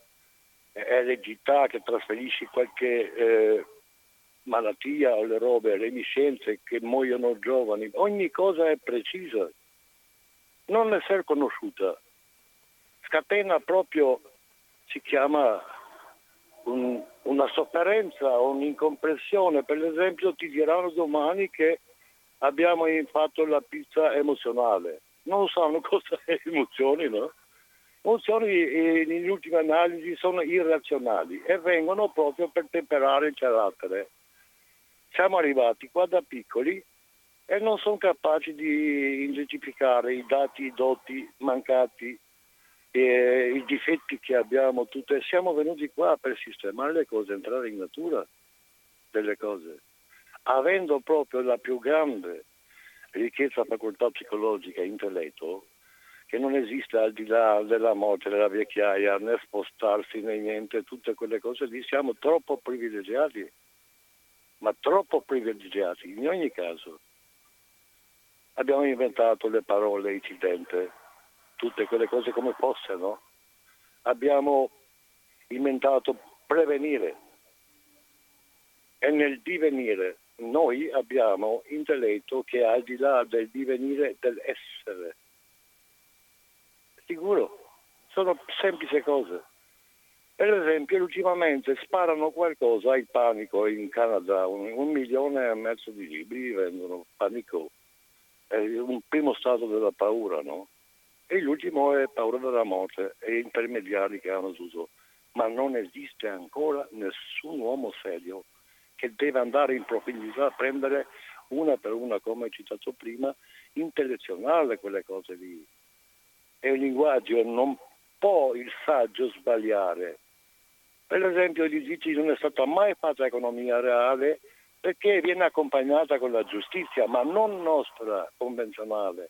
eh, eredità che trasferisci qualche eh, malattia o le robe, reminiscenze che muoiono giovani, ogni cosa è precisa, non essere conosciuta, scatena proprio, si chiama un, una sofferenza, un'incomprensione, per esempio ti diranno domani che abbiamo fatto la pizza emozionale. Non sanno cosa è [LAUGHS] emozioni, no? Emozioni eh, in ultima analisi sono irrazionali e vengono proprio per temperare il carattere. Siamo arrivati qua da piccoli e non sono capaci di identificare i dati, i doti mancati, eh, i difetti che abbiamo, tutte. siamo venuti qua per sistemare le cose, entrare in natura delle cose avendo proprio la più grande ricchezza facoltà psicologica e intelletto, che non esiste al di là della morte, della vecchiaia, né spostarsi né niente, tutte quelle cose lì, siamo troppo privilegiati, ma troppo privilegiati. In ogni caso, abbiamo inventato le parole incidente, tutte quelle cose come fossero, abbiamo inventato prevenire e nel divenire noi abbiamo intelletto che è al di là del divenire dell'essere. Sicuro, sono semplici cose. Per esempio, ultimamente sparano qualcosa al panico in Canada, un, un milione e mezzo di libri vendono panico, è un primo stato della paura, no? E l'ultimo è paura della morte e intermediari che hanno uso. Ma non esiste ancora nessun uomo serio che deve andare in profondità a prendere una per una, come hai citato prima, intellezionale quelle cose lì. È un linguaggio, non può il saggio sbagliare. Per esempio gli dici non è stata mai fatta economia reale perché viene accompagnata con la giustizia, ma non nostra, convenzionale,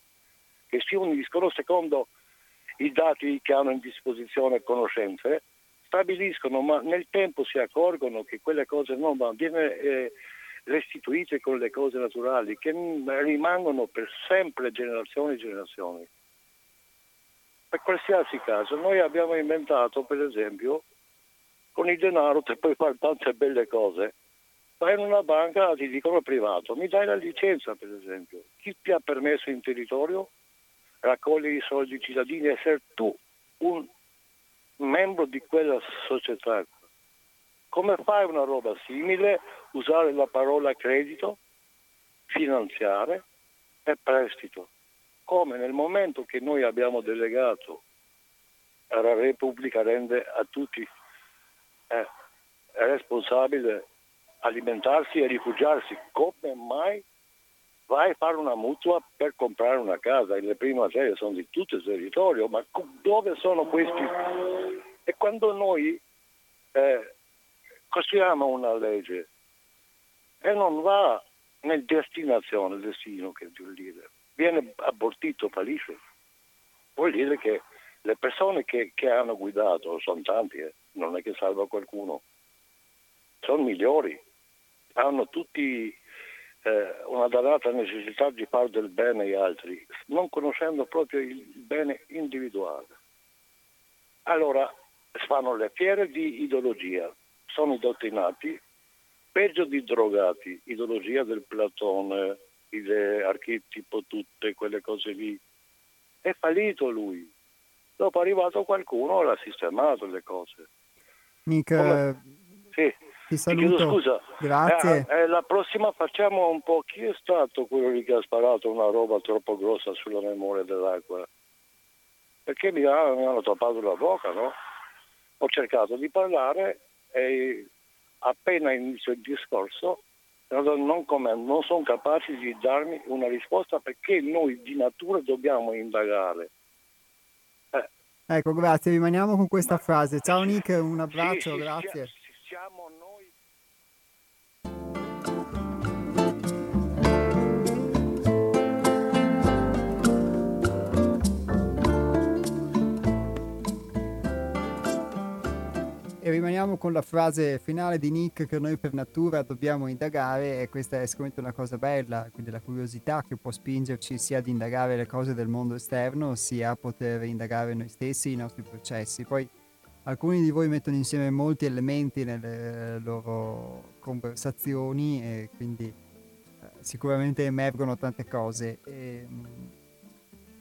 che si uniscono secondo i dati che hanno in disposizione conoscenze stabiliscono, ma nel tempo si accorgono che quelle cose non viene eh, restituite con le cose naturali che rimangono per sempre generazioni e generazioni. Per qualsiasi caso, noi abbiamo inventato, per esempio, con il denaro ti puoi fare tante belle cose. Vai in una banca, ti dicono privato, mi dai la licenza, per esempio. Chi ti ha permesso in territorio raccogliere i soldi cittadini, essere tu un membro di quella società. Come fai una roba simile? Usare la parola credito, finanziare è prestito, come nel momento che noi abbiamo delegato la Repubblica rende a tutti eh, responsabile alimentarsi e rifugiarsi, come mai vai a fare una mutua per comprare una casa? Le prime serie sono di tutto il territorio, ma dove sono questi? E quando noi eh, costruiamo una legge e non va nel destinazione, destino che vuol dire, viene abortito, fallisce, vuol dire che le persone che, che hanno guidato, sono tanti, eh, non è che salva qualcuno, sono migliori, hanno tutti eh, una dannata necessità di fare del bene agli altri, non conoscendo proprio il bene individuale. Allora fanno le fiere di ideologia, sono indottrinati, peggio di drogati, ideologia del Platone, l'archetipo, tutte quelle cose lì. È fallito lui. Dopo è arrivato qualcuno e l'ha sistemato le cose. Nick, Come... sì. Ti saluto. Scusa, Grazie. Eh, eh, la prossima facciamo un po' chi è stato quello che ha sparato una roba troppo grossa sulla memoria dell'acqua? Perché mi, ha, mi hanno tappato la bocca, no? Ho cercato di parlare e appena inizio il discorso non, non sono capaci di darmi una risposta perché noi di natura dobbiamo indagare Ecco, grazie, rimaniamo con questa frase. Ciao Nick, un abbraccio, sì, grazie. Siamo E rimaniamo con la frase finale di Nick che noi per natura dobbiamo indagare e questa è sicuramente una cosa bella, quindi la curiosità che può spingerci sia ad indagare le cose del mondo esterno sia a poter indagare noi stessi, i nostri processi. Poi alcuni di voi mettono insieme molti elementi nelle loro conversazioni e quindi eh, sicuramente emergono tante cose. E,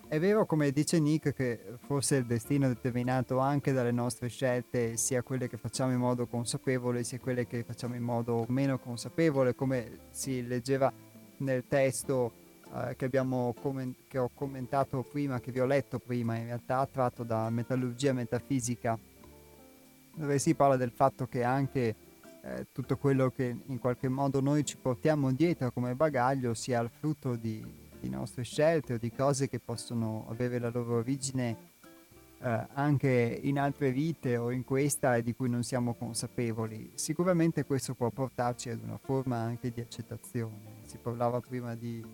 è vero, come dice Nick, che forse il destino è determinato anche dalle nostre scelte, sia quelle che facciamo in modo consapevole, sia quelle che facciamo in modo meno consapevole, come si leggeva nel testo eh, che, comment- che, ho commentato prima, che vi ho letto prima, in realtà tratto da Metallurgia Metafisica, dove si parla del fatto che anche eh, tutto quello che in qualche modo noi ci portiamo dietro come bagaglio sia il frutto di di nostre scelte o di cose che possono avere la loro origine eh, anche in altre vite o in questa e di cui non siamo consapevoli. Sicuramente questo può portarci ad una forma anche di accettazione. Si parlava prima di,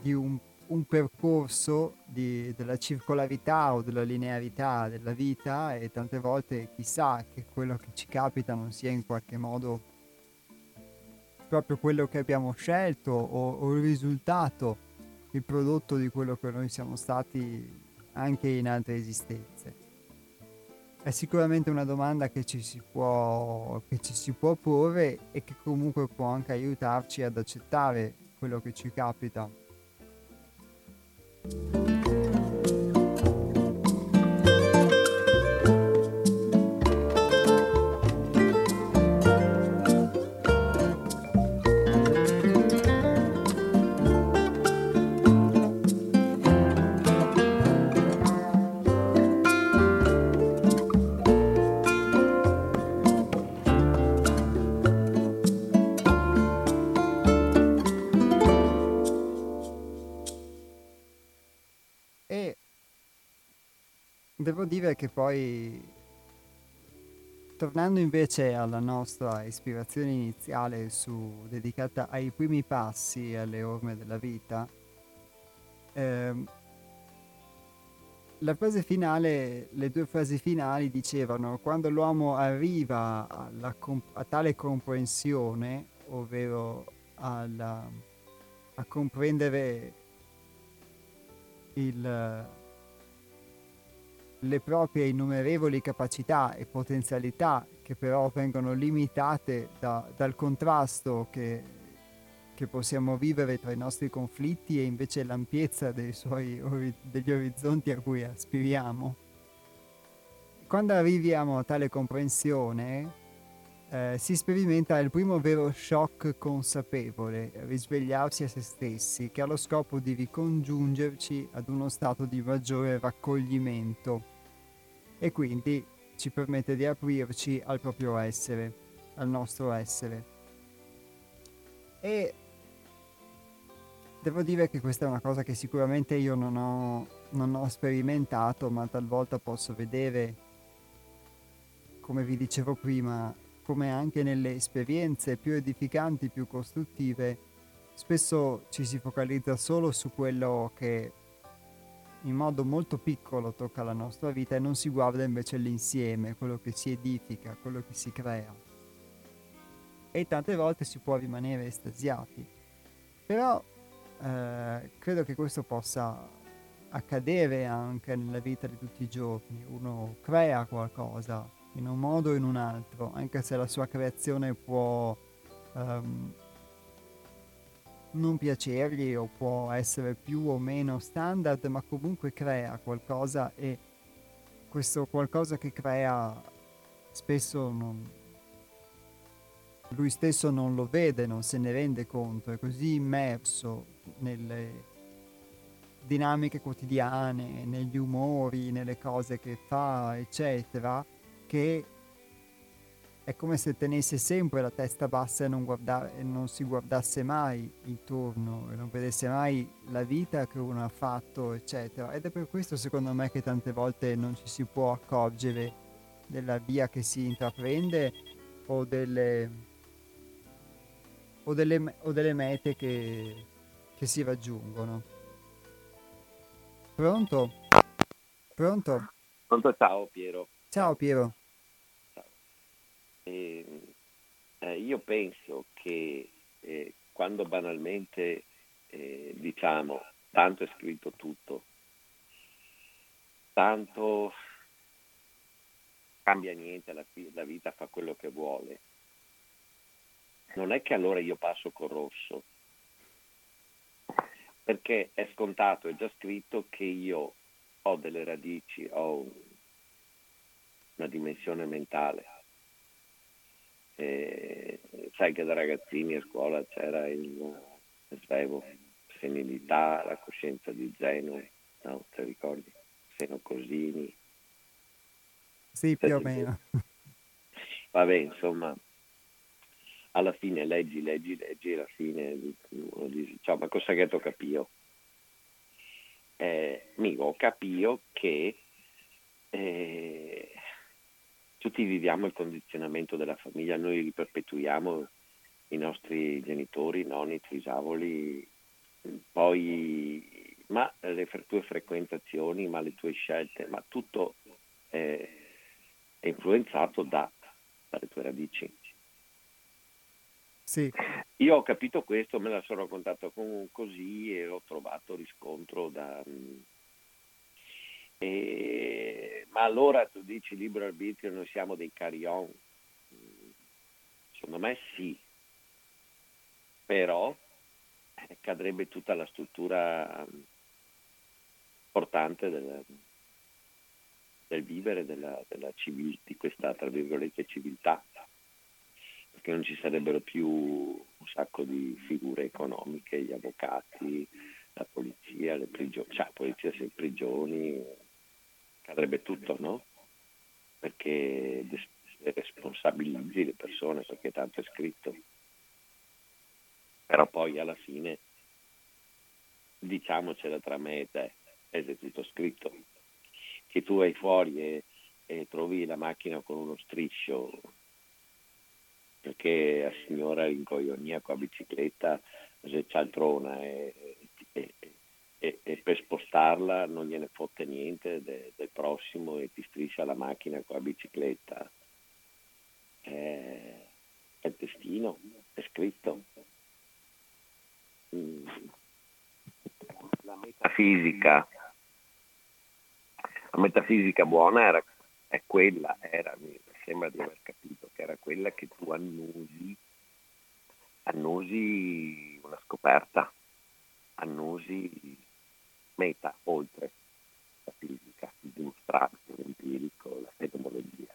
di un, un, percorso di, della circolarità o della linearità della vita e tante volte chissà che quello che ci capita non sia in qualche modo proprio quello che abbiamo scelto o, o il risultato, il prodotto di quello che noi siamo stati anche in altre esistenze. È sicuramente una domanda che ci si può, che ci si può porre e che comunque può anche aiutarci ad accettare quello che ci capita. Devo dire che poi, tornando invece alla nostra ispirazione iniziale su, dedicata ai primi passi e alle orme della vita, ehm, la frase finale, le due frasi finali dicevano quando l'uomo arriva alla, a tale comprensione, ovvero alla, a comprendere il, le proprie innumerevoli capacità e potenzialità che però vengono limitate da, dal contrasto che, che, possiamo vivere tra i nostri conflitti e invece l'ampiezza suoi, degli orizzonti a cui aspiriamo. Quando arriviamo a tale comprensione, eh, si sperimenta il primo vero shock consapevole, risvegliarsi a se stessi, che ha lo scopo di ricongiungerci ad uno stato di maggiore raccoglimento e quindi ci permette di aprirci al proprio essere, al nostro essere. E devo dire che questa è una cosa che sicuramente io non ho, non ho sperimentato, ma talvolta posso vedere, come vi dicevo prima, come anche nelle esperienze più edificanti, più costruttive, spesso ci si focalizza solo su quello che in modo molto piccolo tocca la nostra vita e non si guarda invece l'insieme, quello che si edifica, quello che si crea. E tante volte si può rimanere estasiati. Però eh, credo che questo possa accadere anche nella vita di tutti i giorni. Uno crea qualcosa, in un modo o in un altro, anche se la sua creazione può um, non piacergli o può essere più o meno standard, ma comunque crea qualcosa e questo qualcosa che crea spesso non, lui stesso non lo vede, non se ne rende conto, è così immerso nelle dinamiche quotidiane, negli umori, nelle cose che fa, eccetera, che è come se tenesse sempre la testa bassa e non, guarda- e non si guardasse mai intorno e non vedesse mai la vita che uno ha fatto, eccetera. Ed è per questo, secondo me, che tante volte non ci si può accorgere della via che si intraprende o delle, o delle, o delle mete che, che si raggiungono. Pronto? Pronto? Pronto, ciao Piero. Ciao Piero. Eh, eh, io penso che eh, quando banalmente eh, diciamo tanto è scritto tutto, tanto cambia niente, la, la vita fa quello che vuole, non è che allora io passo col rosso, perché è scontato, è già scritto che io ho delle radici, ho una dimensione mentale e sai che da ragazzini a scuola c'era il svevo, senilità, la coscienza di Zeno, no? Ti ricordi? Seno Cosini. Sì, più o meno. Vabbè, insomma, alla fine leggi, leggi, leggi, alla fine uno dice, ciao, ma cosa che tu capio? Eh, Migo, capio che eh, tutti viviamo il condizionamento della famiglia, noi riperpetuiamo i nostri genitori, nonni, trisavoli, poi ma le tue frequentazioni, ma le tue scelte, ma tutto è, è influenzato da, dalle tue radici. Sì. Io ho capito questo, me la sono raccontato con, così e ho trovato riscontro da, e, ma allora tu dici libero arbitrio, noi siamo dei carillon? Secondo me sì, però eh, cadrebbe tutta la struttura importante del, del vivere della, della civil, di questa tra virgolette civiltà perché non ci sarebbero più un sacco di figure economiche, gli avvocati, la polizia, le prigioni, cioè la polizia se prigioni, cadrebbe tutto, no? Perché responsabilizzi le persone, perché tanto è scritto. Però poi alla fine, diciamocela tra me e te, è tutto scritto. Che tu vai fuori e, e trovi la macchina con uno striscio perché la signora incoglionia con la bicicletta se c'ha il trona e, e, e, e, per spostarla non gliene fotte niente de, del prossimo e ti striscia la macchina con la bicicletta. È, è il destino, è scritto. Mm. La metafisica, la metafisica buona era, è quella, era, mi sembra di aver capito, che era quella che tu annusi, annusi una scoperta, annusi meta oltre la fisica, il dimostrato, l'empirico, la fenomenologia.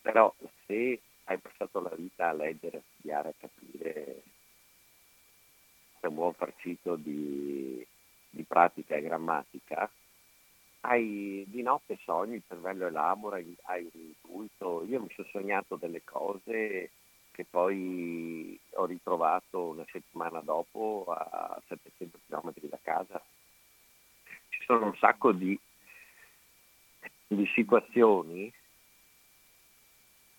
Però se hai passato la vita a leggere, a studiare, a capire, sei un buon farcito di, di pratica e grammatica, hai di notte sogni, il cervello elabora, hai un intuito. Io mi sono sognato delle cose che poi ho ritrovato una settimana dopo a 700 km da casa. Ci sono un sacco di, di situazioni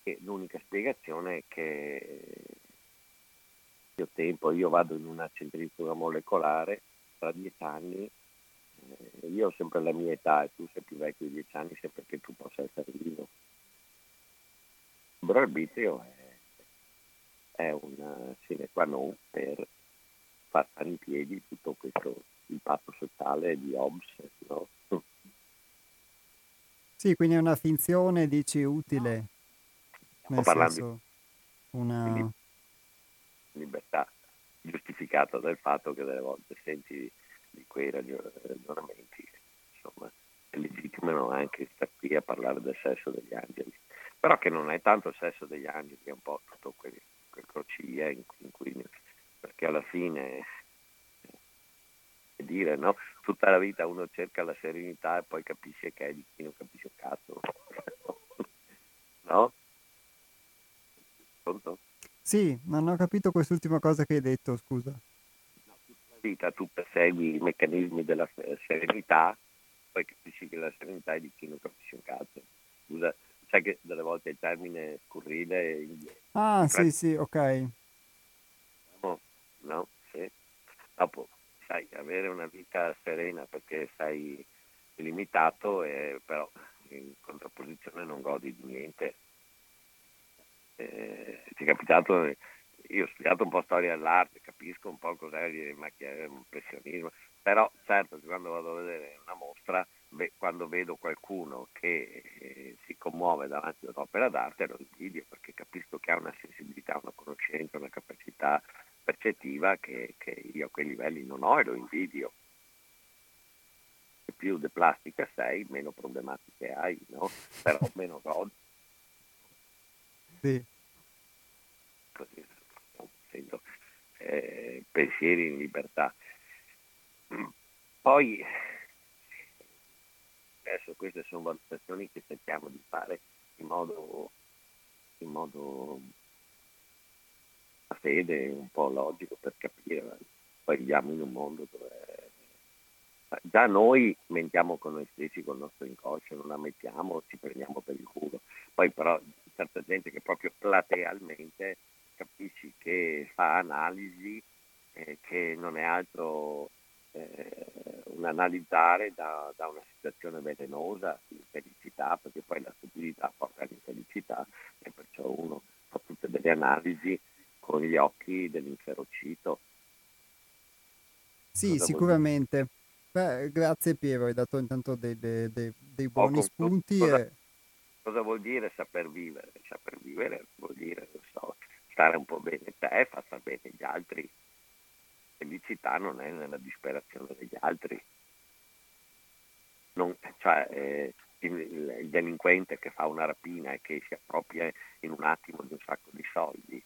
che l'unica spiegazione è che io tempo, io vado in una centrifuga molecolare tra dieci anni eh, io ho sempre la mia età e tu sei più vecchio di dieci anni sempre che tu possa essere vivo. Il libero arbitrio è, è una sine qua non per far stare in piedi tutto questo il patto sociale di Hobbes. No? [LAUGHS] Sì, quindi è una finzione, dici, utile. Stiamo parlando senso, di una... libertà giustificata dal fatto che delle volte senti di quei ragionamenti, insomma, è legittimo anche stare qui a parlare del sesso degli angeli, però che non è tanto il sesso degli angeli, è un po' tutto quel, quel crociglia in, in cui, perché alla fine è dire, no? Tutta la vita uno cerca la serenità e poi capisce che è di chi non capisce un cazzo. [LAUGHS] no? Pronto? Sì, non ho capito quest'ultima cosa che hai detto, scusa vita tu persegui i meccanismi della serenità, poi capisci che la serenità è di chi non capisce un cazzo. Scusa, sai che delle volte il termine scurrile... Ah, sì, sì, ok. No, no, sì. Dopo, sai, avere una vita serena perché sei limitato, e, però in contrapposizione non godi di niente. Eh, ti è capitato io ho studiato un po' storia dell'arte, capisco un po' cos'è l'impressionismo, però certo quando vado a vedere una mostra, beh, quando vedo qualcuno che eh, si commuove davanti a un'opera d'arte lo invidio perché capisco che ha una sensibilità, una conoscenza, una capacità percettiva che, che io a quei livelli non ho e lo invidio. Più de plastica sei, meno problematiche hai, no? Però [LAUGHS] meno godi. Sì. Così facendo eh, pensieri in libertà. Poi, adesso queste sono valutazioni che cerchiamo di fare in modo, in modo a fede, un po' logico per capire, poi viviamo in un mondo dove già noi mentiamo con noi stessi, con il nostro inconscio, non la mettiamo, ci prendiamo per il culo. Poi però certa gente che proprio platealmente capisci che fa analisi eh, che non è altro eh, un analizzare da, da, una situazione velenosa di felicità, perché poi la stupidità porta all'infelicità e perciò uno fa tutte delle analisi con gli occhi dell'inferocito. Sì, Cosa sicuramente. Beh, grazie Piero, hai dato intanto dei, dei, dei, dei buoni spunti. Cosa, e... cosa vuol dire saper vivere? Saper vivere vuol dire, non so, stare un po' bene te, fa star bene gli altri. Felicità non è nella disperazione degli altri. Non, cioè, eh, il, il, delinquente che fa una rapina e che si appropria in un attimo di un sacco di soldi,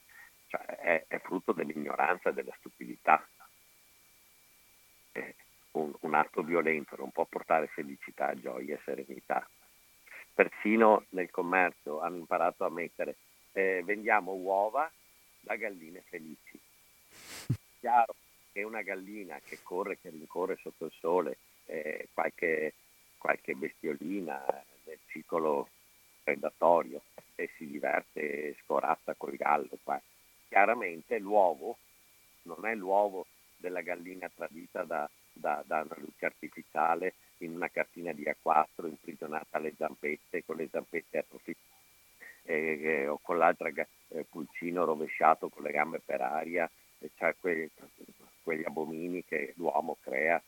cioè, è, è, frutto dell'ignoranza e della stupidità. Un, un atto violento non può portare felicità, gioia e serenità. Persino nel commercio hanno imparato a mettere eh, vendiamo uova da galline felici. [LAUGHS] Chiaro che una gallina che corre, che rincorre sotto il sole, eh, qualche, qualche bestiolina del ciclo predatorio e si diverte, scorazza col gallo. Qua. Chiaramente l'uovo non è l'uovo della gallina tradita da, da, da, una luce artificiale in una cartina di A4 imprigionata alle zampette con le zampette atrofizzate eh, o con l'altra eh, pulcino rovesciato con le gambe per aria, e c'è quei, quegli abomini che l'uomo crea,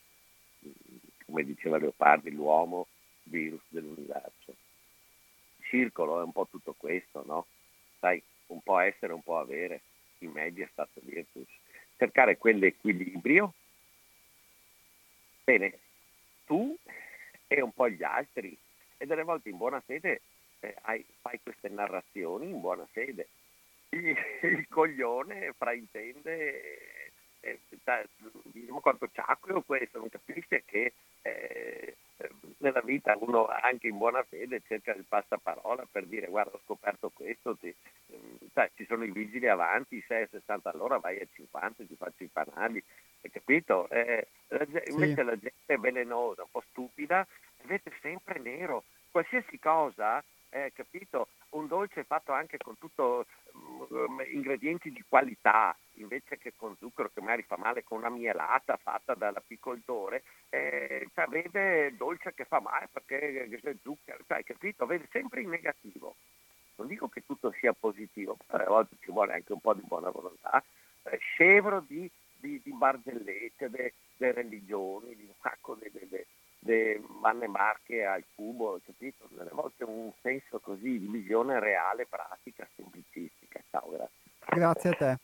come diceva Leopardi, l'uomo virus dell'universo. Circolo è un po' tutto questo, no? Sai, un po' essere, un po' avere, in media stato virtus. Cercare quell'equilibrio. Bene, tu e un po' gli altri, e delle volte in buona fede eh, hai, fai queste narrazioni in buona fede, il, il coglione fraintende eh, diciamo quanto ciacqueo questo, non capisce che eh, nella vita uno anche in buona fede cerca il passaparola per dire guarda ho scoperto questo, ti, sai, ci sono i vigili avanti, sei a 60 all'ora, vai a 50, ti faccio i panali, hai capito? Eh, la, invece sì. la gente è velenosa, un po' stupida, vede sempre nero, qualsiasi cosa, eh, capito? Un dolce fatto anche con tutto um, ingredienti di qualità, invece che con zucchero che magari fa male con una mielata fatta dall'apicoltore, eh, vede dolce che fa male perché c'è zucchero, cioè, capito? Vede sempre il negativo. Non dico che tutto sia positivo, però a volte ci vuole anche un po' di buona volontà, eh, scevro di, di, di barzellette, delle religioni, di un sacco di manne marche al cubo, capito? Delle volte un senso così di visione reale, pratica, semplicistica. Ciao, grazie. Grazie a te.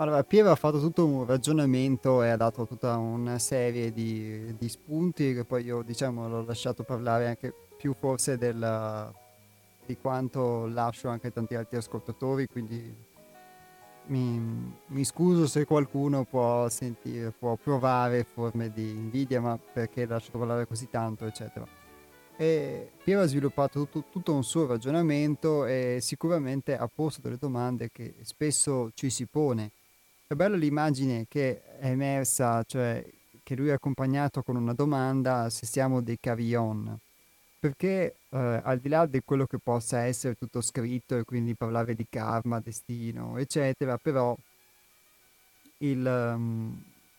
Allora, Piero ha fatto tutto un ragionamento e ha dato tutta una serie di, di spunti che poi io, diciamo, l'ho lasciato parlare anche più forse della, di quanto lascio anche tanti altri ascoltatori, quindi mi, mi, scuso se qualcuno può sentire, può provare forme di invidia, ma perché lasciato parlare così tanto, eccetera. E Piero ha sviluppato tutto, tutto, un suo ragionamento e sicuramente ha posto delle domande che spesso ci si pone è bella l'immagine che è emersa, cioè che lui è accompagnato con una domanda se siamo dei carillon. Perché eh, al di là di quello che possa essere tutto scritto e quindi parlare di karma, destino, eccetera, però il, um,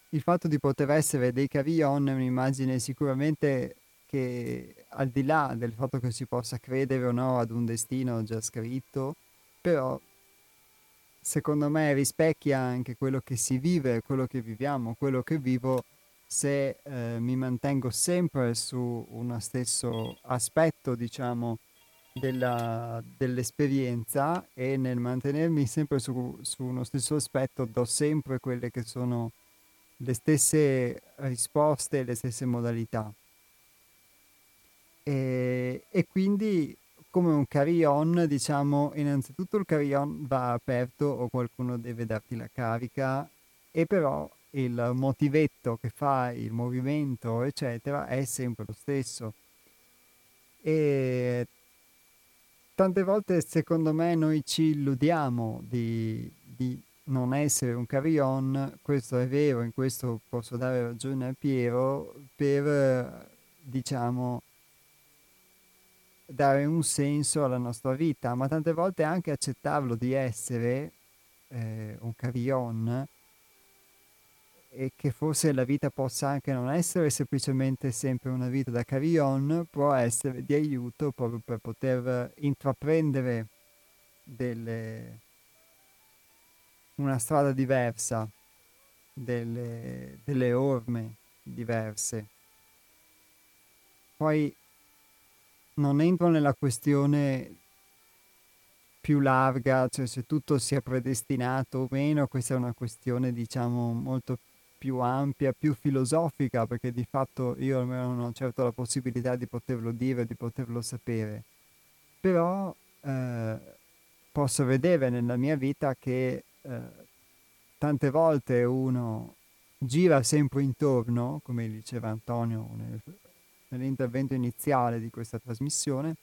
il fatto di poter essere dei carillon è un'immagine sicuramente che al di là del fatto che si possa credere o no ad un destino già scritto, però secondo me rispecchia anche quello che si vive, quello che viviamo, quello che vivo se eh, mi mantengo sempre su uno stesso aspetto, diciamo, della, dell'esperienza e nel mantenermi sempre su, su, uno stesso aspetto do sempre quelle che sono le stesse risposte, le stesse modalità. E, e quindi come un carry-on, diciamo, innanzitutto il carry-on va aperto o qualcuno deve darti la carica e però il motivetto che fa il movimento, eccetera, è sempre lo stesso. E tante volte, secondo me, noi ci illudiamo di, di non essere un carry-on, questo è vero, in questo posso dare ragione a Piero, per, diciamo, dare un senso alla nostra vita, ma tante volte anche accettarlo di essere eh, un carillon e che forse la vita possa anche non essere semplicemente sempre una vita da carillon, può essere di aiuto proprio per poter intraprendere delle, una strada diversa, delle, delle orme diverse. Poi non entro nella questione più larga, cioè se tutto sia predestinato o meno, questa è una questione diciamo molto più ampia, più filosofica, perché di fatto io almeno non ho certo la possibilità di poterlo dire, di poterlo sapere. Però eh, posso vedere nella mia vita che eh, tante volte uno gira sempre intorno, come diceva Antonio nel, nell'intervento iniziale di questa trasmissione,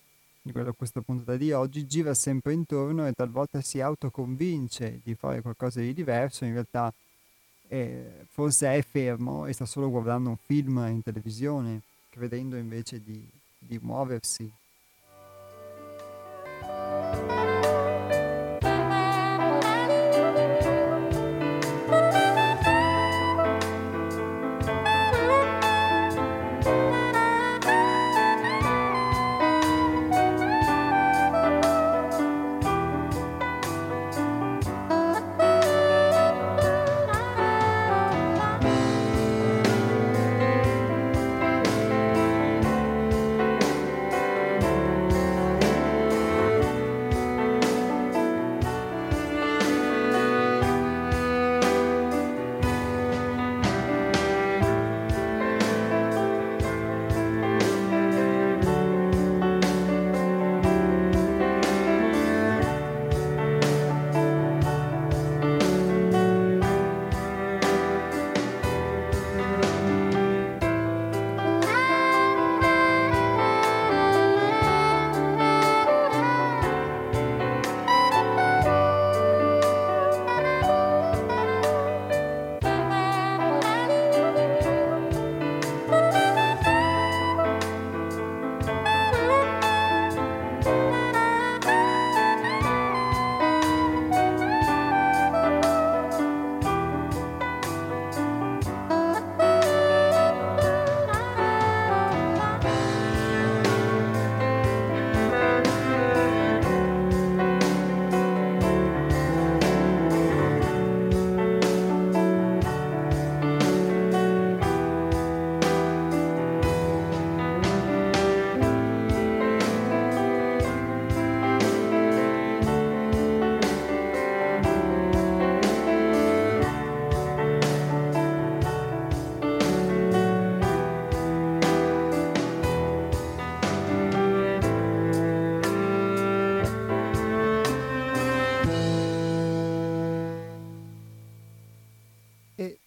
di quella, questa puntata di oggi, gira sempre intorno e talvolta si autoconvince di fare qualcosa di diverso, in realtà eh, forse è fermo e sta solo guardando un film in televisione, credendo invece di, di muoversi,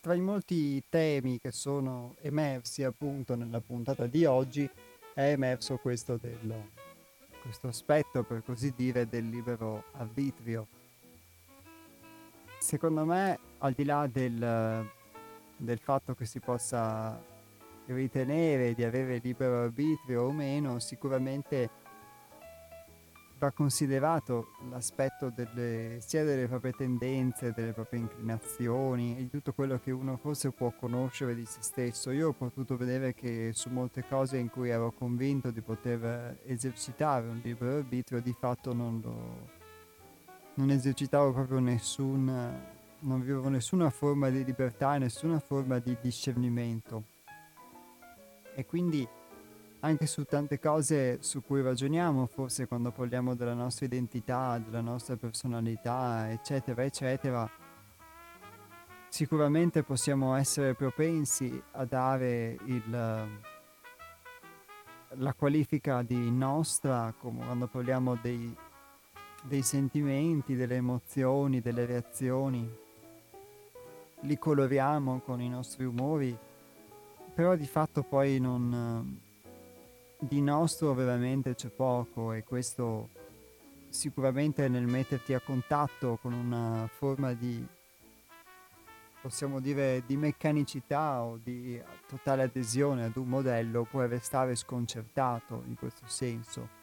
tra i molti temi che sono emersi appunto nella puntata di oggi è emerso questo, del, questo aspetto, per così dire, del libero arbitrio. Secondo me, al di là del, del fatto che si possa ritenere di avere libero arbitrio o meno, sicuramente va considerato l'aspetto delle, sia delle proprie tendenze, delle proprie inclinazioni e di tutto quello che uno forse può conoscere di se stesso. Io ho potuto vedere che su molte cose in cui ero convinto di poter esercitare un libero arbitrio, di fatto non, lo, non esercitavo proprio nessun, non avevo nessuna forma di libertà nessuna forma di discernimento. E quindi anche su tante cose su cui ragioniamo, forse quando parliamo della nostra identità, della nostra personalità, eccetera, eccetera, sicuramente possiamo essere propensi a dare il, la qualifica di nostra, come quando parliamo dei, dei sentimenti, delle emozioni, delle reazioni, li coloriamo con i nostri umori, però di fatto poi non di nostro veramente c'è poco e questo sicuramente nel metterti a contatto con una forma di possiamo dire di meccanicità o di totale adesione ad un modello può restare sconcertato in questo senso.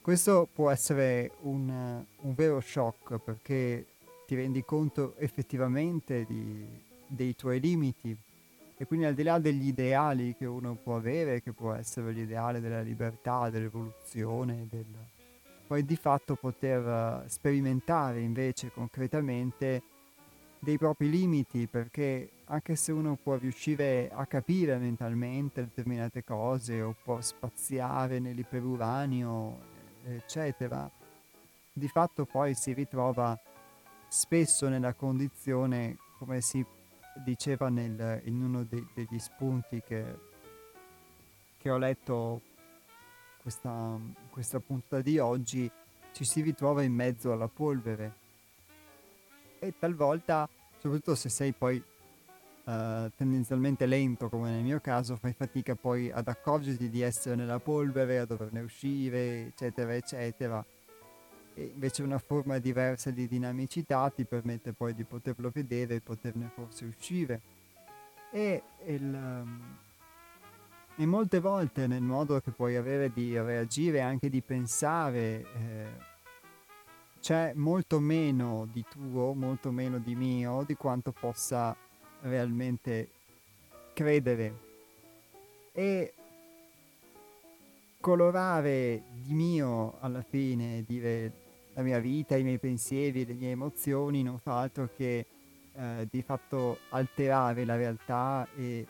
Questo può essere un, un vero shock perché ti rendi conto effettivamente di, dei tuoi limiti, e quindi al di là degli ideali che uno può avere, che può essere l'ideale della libertà, dell'evoluzione, del... poi di fatto poter eh, sperimentare invece concretamente dei propri limiti, perché anche se uno può riuscire a capire mentalmente determinate cose o può spaziare nell'iperuranio, eccetera, di fatto poi si ritrova spesso nella condizione come si diceva nel, in uno de, degli spunti che, che, ho letto questa, questa puntata di oggi, ci si ritrova in mezzo alla polvere. E talvolta, soprattutto se sei poi uh, tendenzialmente lento come nel mio caso, fai fatica poi ad accorgerti di essere nella polvere, a doverne uscire, eccetera, eccetera e invece una forma diversa di dinamicità ti permette poi di poterlo vedere e poterne forse uscire. E, il, um, e molte volte nel modo che puoi avere di reagire, anche di pensare, eh, c'è molto meno di tuo, molto meno di mio, di quanto possa realmente credere. E colorare di mio alla fine, dire la mia vita, i miei pensieri, le mie emozioni non fa altro che eh, di fatto alterare la realtà e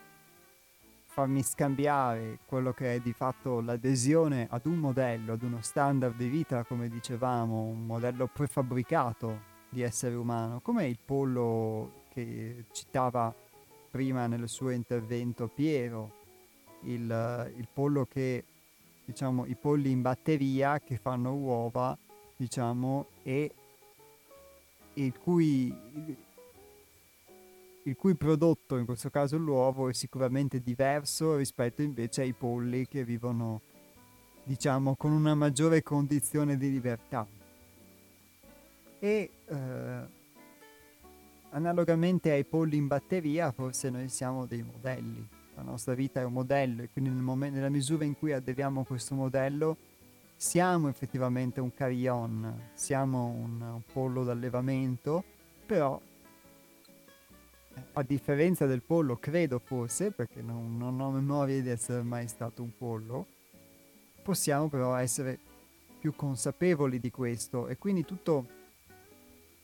farmi scambiare quello che è di fatto l'adesione ad un modello, ad uno standard di vita, come dicevamo, un modello prefabbricato di essere umano, come il pollo che citava prima nel suo intervento Piero, il, il pollo che, diciamo, i polli in batteria che fanno uova diciamo, e il cui, il cui prodotto, in questo caso l'uovo, è sicuramente diverso rispetto invece ai polli che vivono, diciamo, con una maggiore condizione di libertà. E eh, analogamente ai polli in batteria, forse noi siamo dei modelli. La nostra vita è un modello e quindi nel momento, nella misura in cui aderiamo a questo modello, siamo effettivamente un carillon, siamo un, un pollo d'allevamento, però eh, a differenza del pollo, credo forse, perché non, non, ho memoria di essere mai stato un pollo, possiamo però essere più consapevoli di questo. E quindi tutto,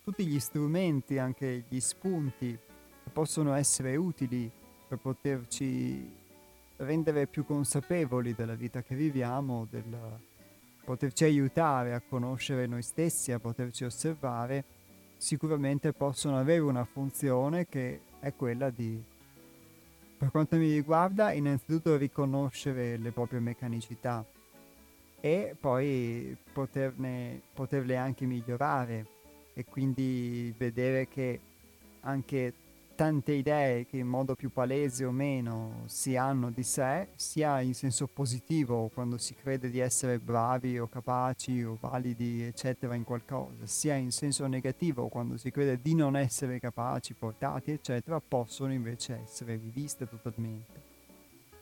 tutti gli strumenti, anche gli spunti, possono essere utili per poterci rendere più consapevoli della vita che viviamo, della, poterci aiutare a conoscere noi stessi, a poterci osservare, sicuramente possono avere una funzione che è quella di, per quanto mi riguarda, innanzitutto riconoscere le proprie meccanicità e poi poterne, poterle anche migliorare e quindi vedere che anche tante idee che in modo più palese o meno si hanno di sé, sia in senso positivo quando si crede di essere bravi o capaci o validi eccetera in qualcosa, sia in senso negativo quando si crede di non essere capaci, portati eccetera, possono invece essere riviste totalmente.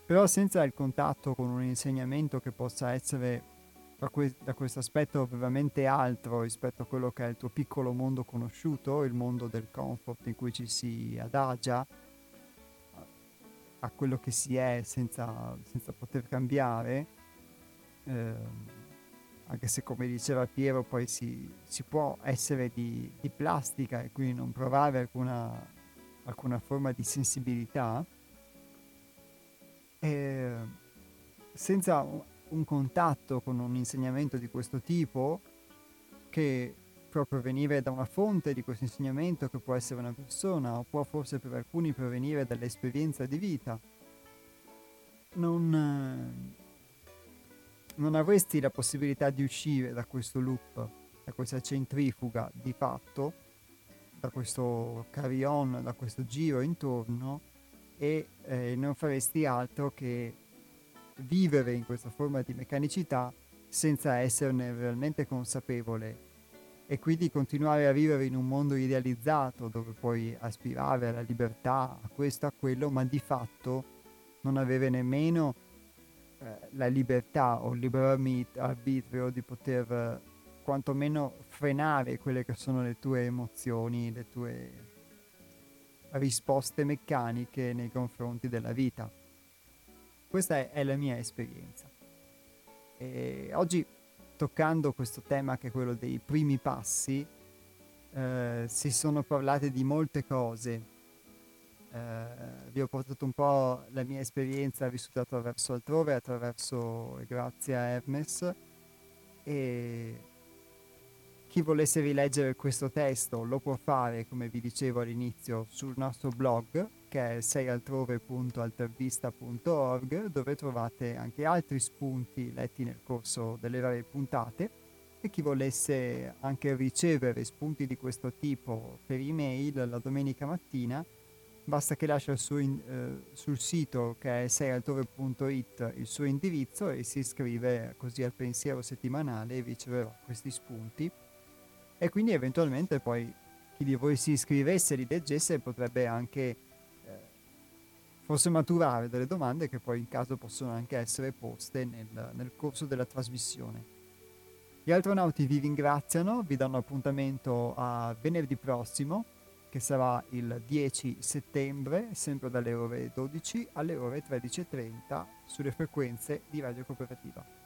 Però senza il contatto con un insegnamento che possa essere da, que- da questo aspetto veramente altro rispetto a quello che è il tuo piccolo mondo conosciuto, il mondo del comfort in cui ci si adagia a quello che si è senza, senza poter cambiare, eh, anche se come diceva Piero poi si, si può essere di, di, plastica e quindi non provare alcuna, alcuna forma di sensibilità, eh, senza un contatto con un insegnamento di questo tipo che può provenire da una fonte di questo insegnamento che può essere una persona o può forse per alcuni provenire dall'esperienza di vita, non, non avresti la possibilità di uscire da questo loop, da questa centrifuga di fatto, da questo carry-on, da questo giro intorno e eh, non faresti altro che vivere in questa forma di meccanicità senza esserne realmente consapevole e quindi continuare a vivere in un mondo idealizzato dove puoi aspirare alla libertà, a questo, a quello, ma di fatto non avere nemmeno eh, la libertà o il libero arbitrio di poter eh, quantomeno frenare quelle che sono le tue emozioni, le tue risposte meccaniche nei confronti della vita. Questa è, è la mia esperienza. E oggi, toccando questo tema che è quello dei primi passi, eh, si sono parlate di molte cose. Eh, vi ho portato un po' la mia esperienza vissuta attraverso altrove, attraverso grazie a Hermes e chi volesse rileggere questo testo lo può fare, come vi dicevo all'inizio, sul nostro blog che è seialtrove.altervista.org dove trovate anche altri spunti letti nel corso delle varie puntate. E chi volesse anche ricevere spunti di questo tipo per email la domenica mattina basta che lascia su in, eh, sul sito che è seialtrove.it il suo indirizzo e si iscrive così al pensiero settimanale e riceverà questi spunti. E quindi eventualmente poi chi di voi si iscrivesse e li leggesse potrebbe anche forse maturare delle domande che poi in caso possono anche essere poste nel, nel corso della trasmissione. Gli astronauti vi ringraziano, vi danno appuntamento a venerdì prossimo, che sarà il 10 settembre, sempre dalle ore 12 alle ore 13.30 sulle frequenze di Radio Cooperativa.